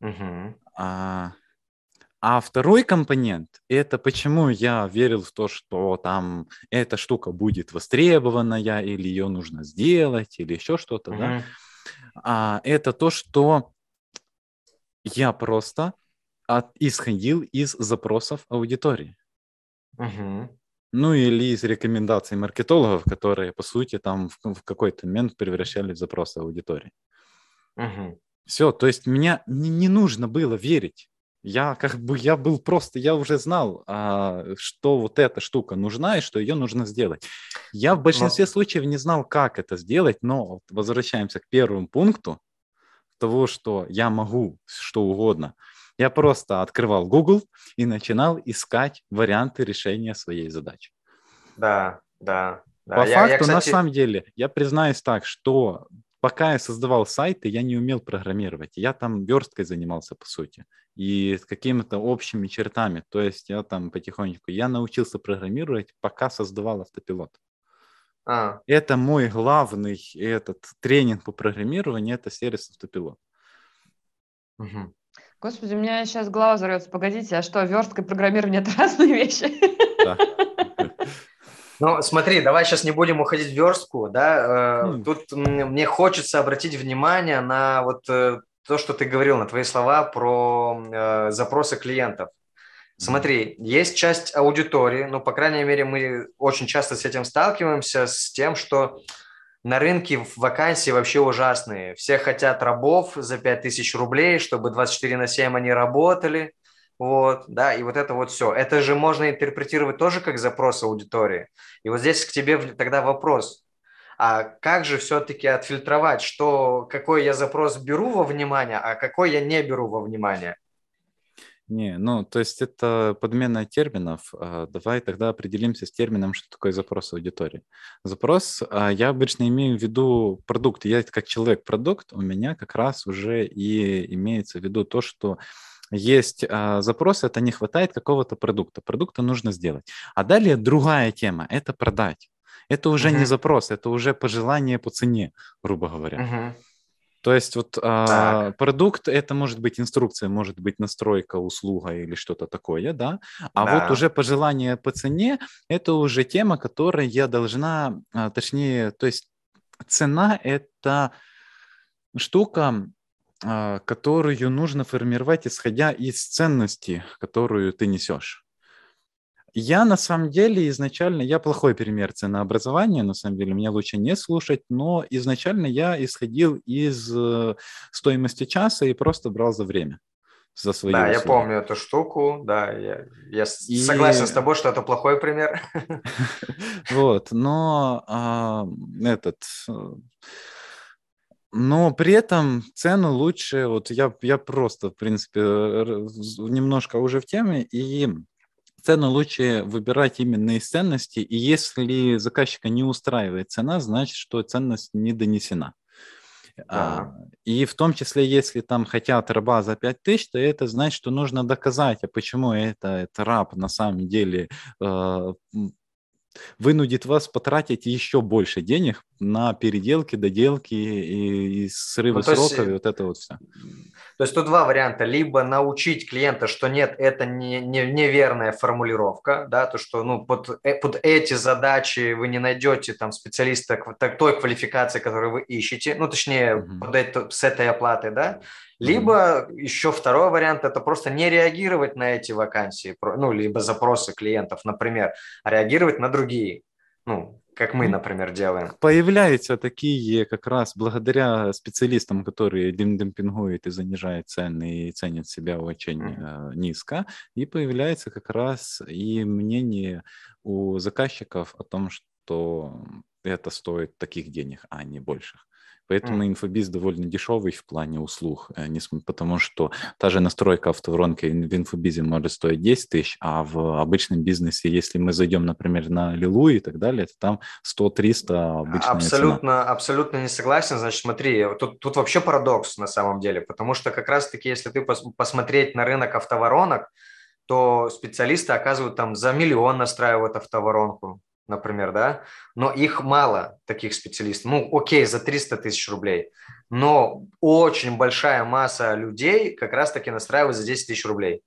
Угу. А, а второй компонент это почему я верил в то, что там эта штука будет востребованная, или ее нужно сделать, или еще что-то, угу. да. А, это то, что я просто от, исходил из запросов аудитории. Угу. Ну или из рекомендаций маркетологов, которые, по сути, там в, в какой-то момент превращали в запросы аудитории. Угу. Все, то есть меня не, не нужно было верить. Я как бы, я был просто, я уже знал, а, что вот эта штука нужна и что ее нужно сделать. Я в большинстве но... случаев не знал, как это сделать, но возвращаемся к первому пункту того, что я могу что угодно – я просто открывал Google и начинал искать варианты решения своей задачи. Да, да. да. По я, факту, я, кстати... на самом деле, я признаюсь так, что пока я создавал сайты, я не умел программировать. Я там версткой занимался, по сути, и какими-то общими чертами. То есть я там потихонечку, я научился программировать, пока создавал автопилот. А. Это мой главный этот тренинг по программированию, это сервис автопилот. Угу. Господи, у меня сейчас голова взорвется. Погодите, а что, верстка и программирование – это разные вещи? Да. Ну, смотри, давай сейчас не будем уходить в верстку, да. Mm. Тут мне хочется обратить внимание на вот э, то, что ты говорил, на твои слова про э, запросы клиентов. Смотри, есть часть аудитории, ну, по крайней мере, мы очень часто с этим сталкиваемся, с тем, что на рынке вакансии вообще ужасные. Все хотят рабов за 5000 рублей, чтобы 24 на 7 они работали. Вот, да, и вот это вот все. Это же можно интерпретировать тоже как запрос аудитории. И вот здесь к тебе тогда вопрос. А как же все-таки отфильтровать, что, какой я запрос беру во внимание, а какой я не беру во внимание? Не, ну, то есть это подмена терминов. А, давай тогда определимся с термином, что такое запрос аудитории. Запрос, а, я обычно имею в виду продукт. Я как человек-продукт, у меня как раз уже и имеется в виду то, что есть а, запрос, это не хватает какого-то продукта. Продукта нужно сделать. А далее другая тема – это продать. Это уже uh-huh. не запрос, это уже пожелание по цене, грубо говоря. Uh-huh. То есть вот а, продукт это может быть инструкция, может быть настройка, услуга или что-то такое, да. А да. вот уже пожелание по цене это уже тема, которая я должна, а, точнее, то есть цена это штука, а, которую нужно формировать исходя из ценности, которую ты несешь. Я на самом деле изначально, я плохой пример ценообразования, на самом деле, мне лучше не слушать, но изначально я исходил из э, стоимости часа и просто брал за время. за свои Да, услуги. я помню эту штуку, да, я, я и... согласен с тобой, что это плохой пример. Вот, но а, этот, но при этом цену лучше, вот я, я просто, в принципе, немножко уже в теме, и цену лучше выбирать именно из ценностей, и если заказчика не устраивает цена, значит, что ценность не донесена. Да. А, и в том числе, если там хотят раба за 5 тысяч, то это значит, что нужно доказать, а почему это, это раб на самом деле э, вынудит вас потратить еще больше денег на переделки, доделки и, и срывы ну, сроков, есть, и вот это вот все. То есть тут два варианта. Либо научить клиента, что нет, это не, не, неверная формулировка, да, то, что ну, под, э, под эти задачи вы не найдете там специалиста той квалификации, которую вы ищете, ну, точнее, mm-hmm. под это, с этой оплатой, да, либо mm-hmm. еще второй вариант – это просто не реагировать на эти вакансии, ну, либо запросы клиентов, например, а реагировать на другие. Ну, как мы, например, делаем. Появляются такие как раз благодаря специалистам, которые демпингуют и занижают цены и ценят себя очень mm-hmm. низко, и появляется как раз и мнение у заказчиков о том, что это стоит таких денег, а не больших. Поэтому mm. инфобиз довольно дешевый в плане услуг, э, потому что та же настройка автоворонки в инфобизе может стоить 10 тысяч, а в обычном бизнесе, если мы зайдем, например, на Лилу и так далее, то там 100-300 обычная абсолютно, цена. Абсолютно не согласен. Значит, смотри, тут, тут вообще парадокс на самом деле, потому что как раз-таки, если ты пос, посмотреть на рынок автоворонок, то специалисты оказывают там за миллион настраивают автоворонку например, да, но их мало, таких специалистов. Ну, окей, за 300 тысяч рублей, но очень большая масса людей как раз-таки настраивают за 10 тысяч рублей.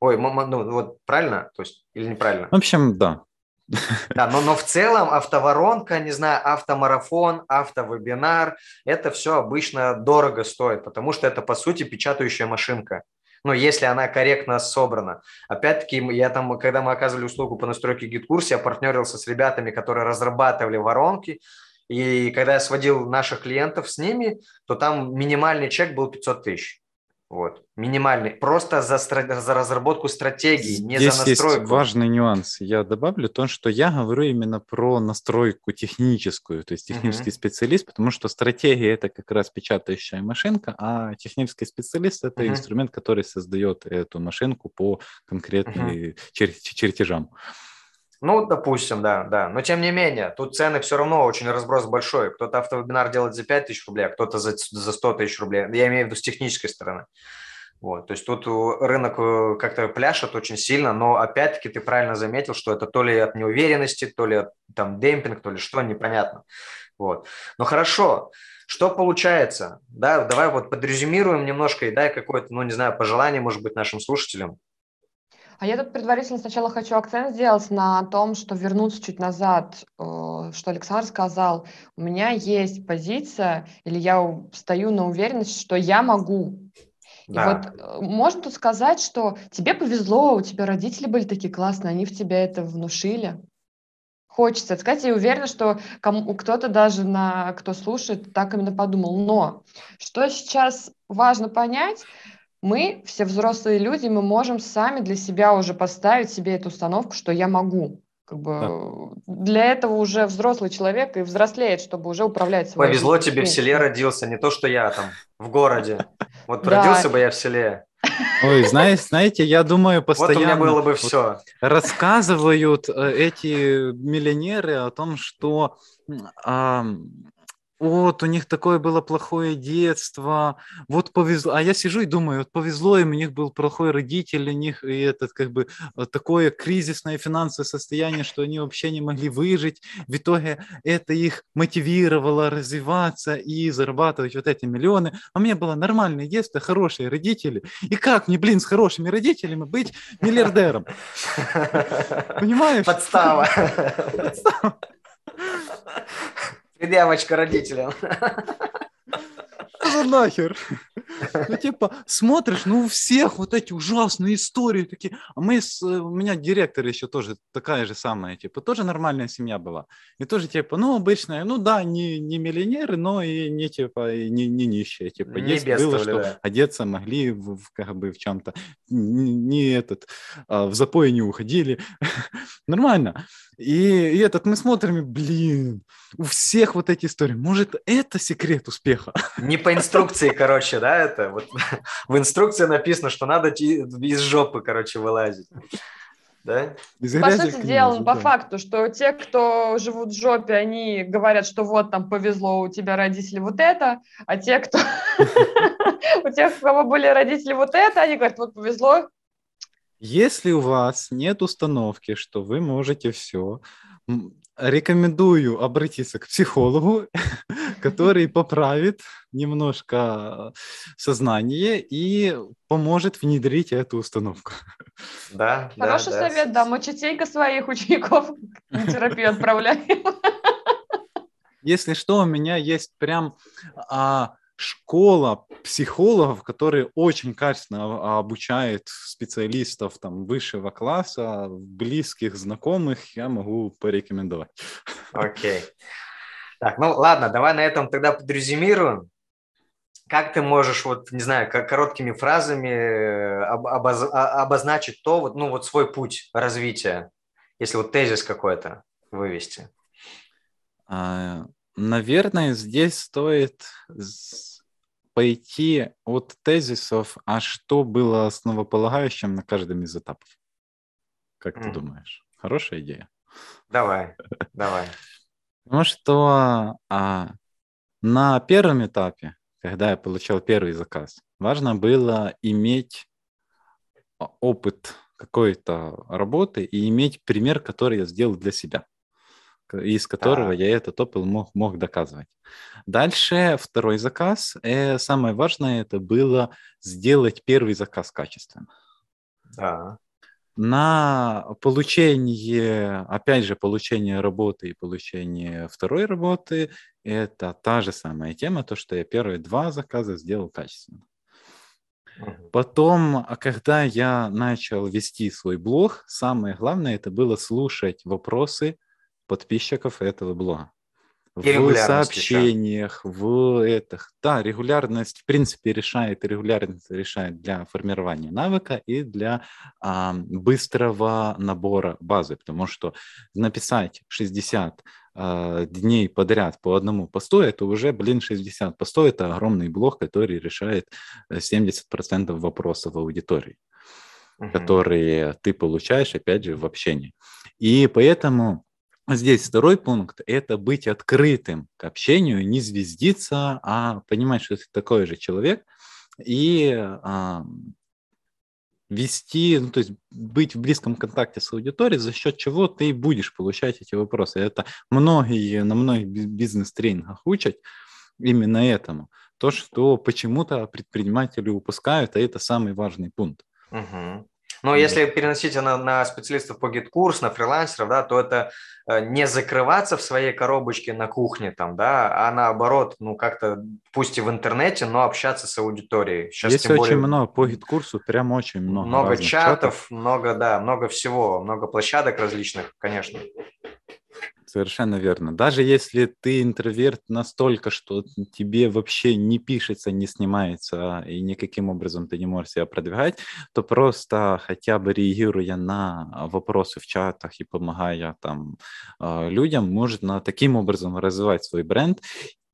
Ой, ну вот правильно, то есть или неправильно? В общем, да. Да, но, но в целом автоворонка, не знаю, автомарафон, автовебинар, это все обычно дорого стоит, потому что это, по сути, печатающая машинка ну, если она корректно собрана. Опять-таки, я там, когда мы оказывали услугу по настройке GetCourse а, я партнерился с ребятами, которые разрабатывали воронки, и когда я сводил наших клиентов с ними, то там минимальный чек был 500 тысяч. Вот, минимальный. Просто за, за разработку стратегии, не Здесь за настройку. есть важный нюанс. Я добавлю то, что я говорю именно про настройку техническую, то есть технический uh-huh. специалист, потому что стратегия это как раз печатающая машинка, а технический специалист это uh-huh. инструмент, который создает эту машинку по конкретным uh-huh. чер- чертежам. Ну, допустим, да, да. Но тем не менее, тут цены все равно очень разброс большой. Кто-то автовебинар делает за 5 тысяч рублей, а кто-то за, за 100 тысяч рублей. Я имею в виду с технической стороны. Вот, то есть тут рынок э, как-то пляшет очень сильно, но опять-таки ты правильно заметил, что это то ли от неуверенности, то ли от там демпинг, то ли что, непонятно. Вот. Но хорошо, что получается? Да, давай вот подрезюмируем немножко и дай какое-то, ну не знаю, пожелание, может быть, нашим слушателям. А я тут предварительно сначала хочу акцент сделать на том, что вернуться чуть назад, э, что Александр сказал. У меня есть позиция, или я стою на уверенность, что я могу. Да. И вот э, можно тут сказать, что тебе повезло, у тебя родители были такие классные, они в тебя это внушили. Хочется сказать, я уверена, что кому, кто-то даже, на, кто слушает, так именно подумал. Но что сейчас важно понять, мы, все взрослые люди, мы можем сами для себя уже поставить себе эту установку, что я могу. Как бы да. Для этого уже взрослый человек и взрослеет, чтобы уже управлять своей Повезло жизнью. тебе в селе родился, не то, что я там в городе. Вот родился бы я в селе. Ой, знаете, знаете, я думаю, постоянно... Вот у меня было бы все. Рассказывают э, эти миллионеры о том, что вот, у них такое было плохое детство, вот повезло. А я сижу и думаю, вот повезло им, у них был плохой родитель, у них и этот как бы э, такое кризисное финансовое состояние, что они вообще не могли выжить. В итоге это их мотивировало развиваться и зарабатывать вот эти миллионы. А у меня было нормальное детство, хорошие родители. И как мне, блин, с хорошими родителями быть миллиардером? Понимаешь? Подстава. Подстава. Девочка родителям. ну нахер. Ну, типа, смотришь, ну, у всех вот эти ужасные истории такие. А мы, с, у меня директор еще тоже такая же самая, типа, тоже нормальная семья была. И тоже, типа, ну, обычная, ну, да, не, не миллионеры, но и не, типа, и не, не нищие. Типа, не есть было, что да. одеться могли в, в, как бы в чем-то. Не, не этот, а, в запое не уходили. Нормально. И, и этот мы смотрим, и, блин, у всех вот эти истории. Может, это секрет успеха? Не по инструкции, короче, да, это? Вот в инструкции написано, что надо из жопы, короче, вылазить. Да? по сути дела, да. по факту, что те, кто живут в жопе, они говорят, что вот там повезло, у тебя родители вот это, а те, кто... У тех, у кого были родители вот это, они говорят, вот повезло, если у вас нет установки, что вы можете все, рекомендую обратиться к психологу, который поправит немножко сознание и поможет внедрить эту установку. Да, Хороший да, совет, да. Мы частенько своих учеников на терапию отправляем. Если что, у меня есть прям а, школа психологов, которые очень качественно обучают специалистов там высшего класса, близких, знакомых, я могу порекомендовать. Окей. Okay. Так, ну ладно, давай на этом тогда подрезюмируем. Как ты можешь, вот, не знаю, короткими фразами э, обоз, а, обозначить то, вот, ну, вот свой путь развития, если вот тезис какой-то вывести? А, наверное, здесь стоит пойти от тезисов, а что было основополагающим на каждом из этапов? Как mm. ты думаешь? Хорошая идея? Давай, давай. Ну что а, на первом этапе, когда я получал первый заказ, важно было иметь опыт какой-то работы и иметь пример, который я сделал для себя из которого да. я этот опыт мог, мог доказывать. Дальше второй заказ. И самое важное это было сделать первый заказ качественно. Да. На получение, опять же, получение работы и получение второй работы, это та же самая тема, то, что я первые два заказа сделал качественно. Потом, когда я начал вести свой блог, самое главное это было слушать вопросы подписчиков этого блога. В сообщениях, еще. в этих. Да, регулярность, в принципе, решает, регулярность решает для формирования навыка и для а, быстрого набора базы, потому что написать 60 а, дней подряд по одному посту, это уже, блин, 60 постов, это огромный блок, который решает 70% э, вопросов аудитории, угу. которые ты получаешь, опять же, в общении. И поэтому Здесь второй пункт – это быть открытым к общению, не звездиться, а понимать, что ты такой же человек, и а, вести, ну, то есть быть в близком контакте с аудиторией, за счет чего ты будешь получать эти вопросы. Это многие на многих бизнес-тренингах учат именно этому. То, что почему-то предприниматели упускают, а это самый важный пункт. Угу. Но если переносить на, на специалистов по GetCourse, на фрилансеров, да, то это э, не закрываться в своей коробочке на кухне, там, да, а наоборот, ну, как-то, пусть и в интернете, но общаться с аудиторией. Сейчас, Есть очень более... много по GetCourse у, прям очень много. Много чатов, чатов, много, да, много всего, много площадок различных, конечно. Совершенно верно. Даже если ты интроверт настолько, что тебе вообще не пишется, не снимается, и никаким образом ты не можешь себя продвигать, то просто хотя бы реагируя на вопросы в чатах и помогая там а, людям, можно таким образом развивать свой бренд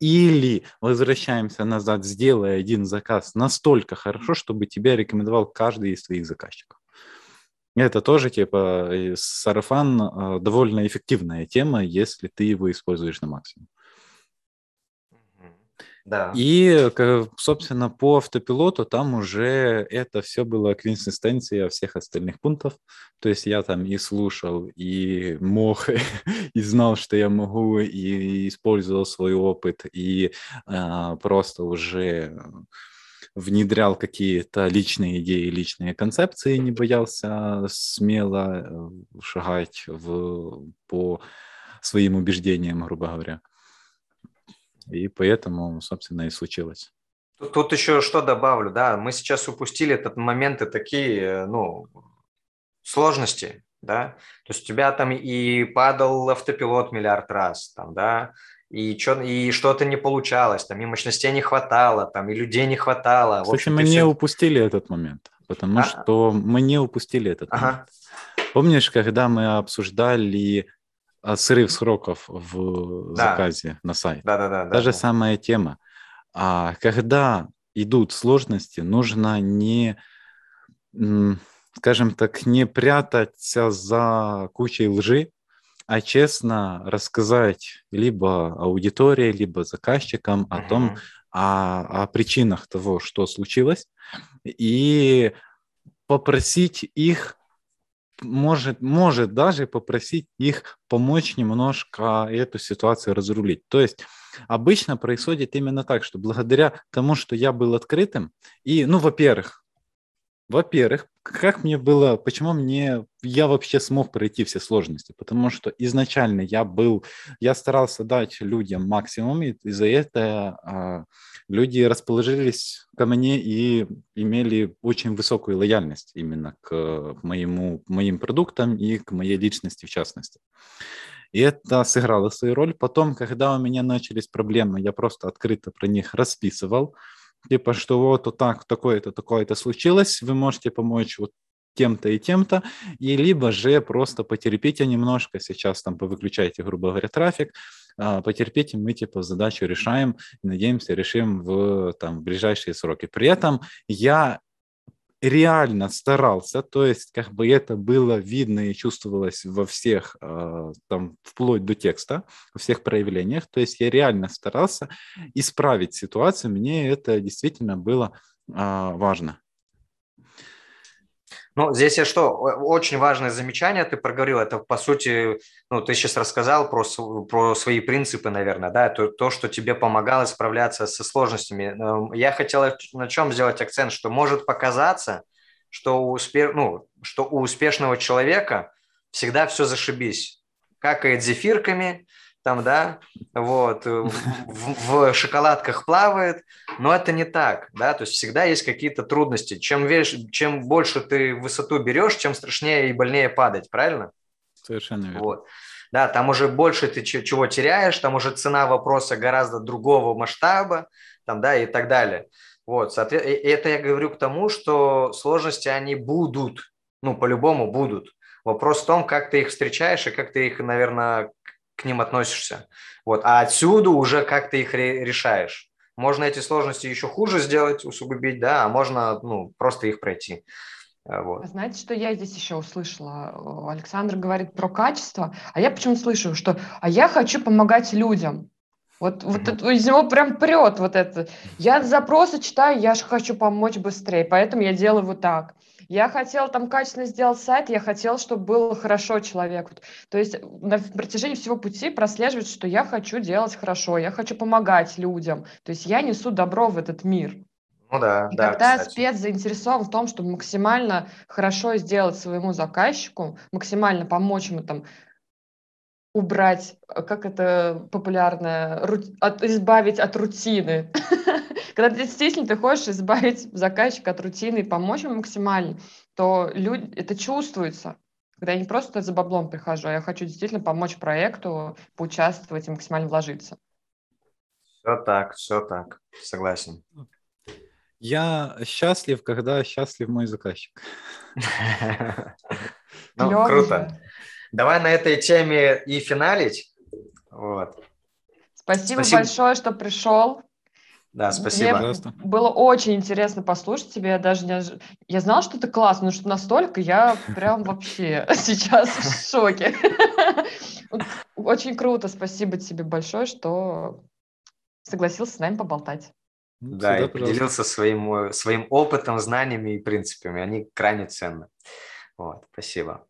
или возвращаемся назад, сделая один заказ настолько хорошо, чтобы тебя рекомендовал каждый из своих заказчиков. Это тоже, типа, сарафан а, довольно эффективная тема, если ты его используешь на максимум. Да. И, собственно, по автопилоту там уже это все было квинсистенция всех остальных пунктов. То есть я там и слушал, и мог, и знал, что я могу, и использовал свой опыт, и а, просто уже внедрял какие-то личные идеи, личные концепции, не боялся смело э, шагать в, по своим убеждениям, грубо говоря. И поэтому, собственно, и случилось. Тут, еще что добавлю, да, мы сейчас упустили этот моменты такие, ну, сложности, да, то есть у тебя там и падал автопилот миллиард раз, там, да, и, что, и что-то не получалось, там и мощностей не хватало, там и людей не хватало. Кстати, общем, мы не все... упустили этот момент, потому а? что мы не упустили этот ага. момент. Помнишь, когда мы обсуждали а, срыв сроков в да. заказе на сайт? Да, да, да. Та же да. самая тема. А когда идут сложности, нужно не, скажем так, не прятаться за кучей лжи, а честно рассказать либо аудитории, либо заказчикам о том, о, о причинах того, что случилось, и попросить их, может, может даже попросить их помочь немножко эту ситуацию разрулить. То есть обычно происходит именно так, что благодаря тому, что я был открытым, и, ну, во-первых, во-первых, как мне было, почему мне, я вообще смог пройти все сложности? Потому что изначально я был, я старался дать людям максимум, и за это а, люди расположились ко мне и имели очень высокую лояльность именно к моему, моим продуктам и к моей личности в частности. И это сыграло свою роль. Потом, когда у меня начались проблемы, я просто открыто про них расписывал, типа, что вот, вот так, такое-то, такое-то случилось, вы можете помочь вот тем-то и тем-то, и либо же просто потерпите немножко, сейчас там повыключайте, грубо говоря, трафик, а, потерпите, мы типа задачу решаем, надеемся, решим в, там, в ближайшие сроки. При этом я реально старался, то есть как бы это было видно и чувствовалось во всех, э, там, вплоть до текста, во всех проявлениях, то есть я реально старался исправить ситуацию, мне это действительно было э, важно. Ну, здесь я что, очень важное замечание ты проговорил, это по сути, ну, ты сейчас рассказал про, про свои принципы, наверное, да, то, то, что тебе помогало справляться со сложностями. Эм, я хотел на чем сделать акцент, что может показаться, что у, успе... ну, что у успешного человека всегда все зашибись. Какает зефирками, там, да, вот, э, в, в шоколадках плавает, но это не так, да, то есть всегда есть какие-то трудности. Чем, веришь, чем больше ты высоту берешь, чем страшнее и больнее падать, правильно? Совершенно верно. Вот. Да, там уже больше ты чего теряешь, там уже цена вопроса гораздо другого масштаба, там, да, и так далее. Вот, соответственно, это я говорю к тому, что сложности, они будут, ну, по-любому будут. Вопрос в том, как ты их встречаешь и как ты их, наверное, к ним относишься. Вот. А отсюда уже как ты их решаешь. Можно эти сложности еще хуже сделать, усугубить, да, а можно ну, просто их пройти. А, вот. Знаете, что я здесь еще услышала? Александр говорит про качество, а я почему слышу, что «а я хочу помогать людям». Вот, вот это, из него прям прет вот это. Я запросы читаю, я же хочу помочь быстрее, поэтому я делаю вот так. Я хотела там качественно сделать сайт, я хотела, чтобы было хорошо человеку. То есть на протяжении всего пути прослеживать, что я хочу делать хорошо, я хочу помогать людям. То есть я несу добро в этот мир. Ну да, и да. Когда кстати. спец заинтересован в том, чтобы максимально хорошо сделать своему заказчику, максимально помочь ему там убрать, как это популярно, ру, от, избавить от рутины. Когда ты действительно ты хочешь избавить заказчика от рутины и помочь ему максимально, то люди, это чувствуется. Когда я не просто за баблом прихожу, а я хочу действительно помочь проекту, поучаствовать и максимально вложиться. Все так, все так, согласен. Я счастлив, когда счастлив мой заказчик. Ну, круто. Давай на этой теме и финалить. Вот. Спасибо, Спасибо. большое, что пришел. Да, спасибо. Мне было очень интересно послушать тебя. Я даже не... Я знала, что ты классный, но что настолько я прям вообще сейчас в шоке. Очень круто. Спасибо тебе большое, что согласился с нами поболтать. Да, Всегда, и поделился своим, своим опытом, знаниями и принципами. Они крайне ценны. Вот, спасибо.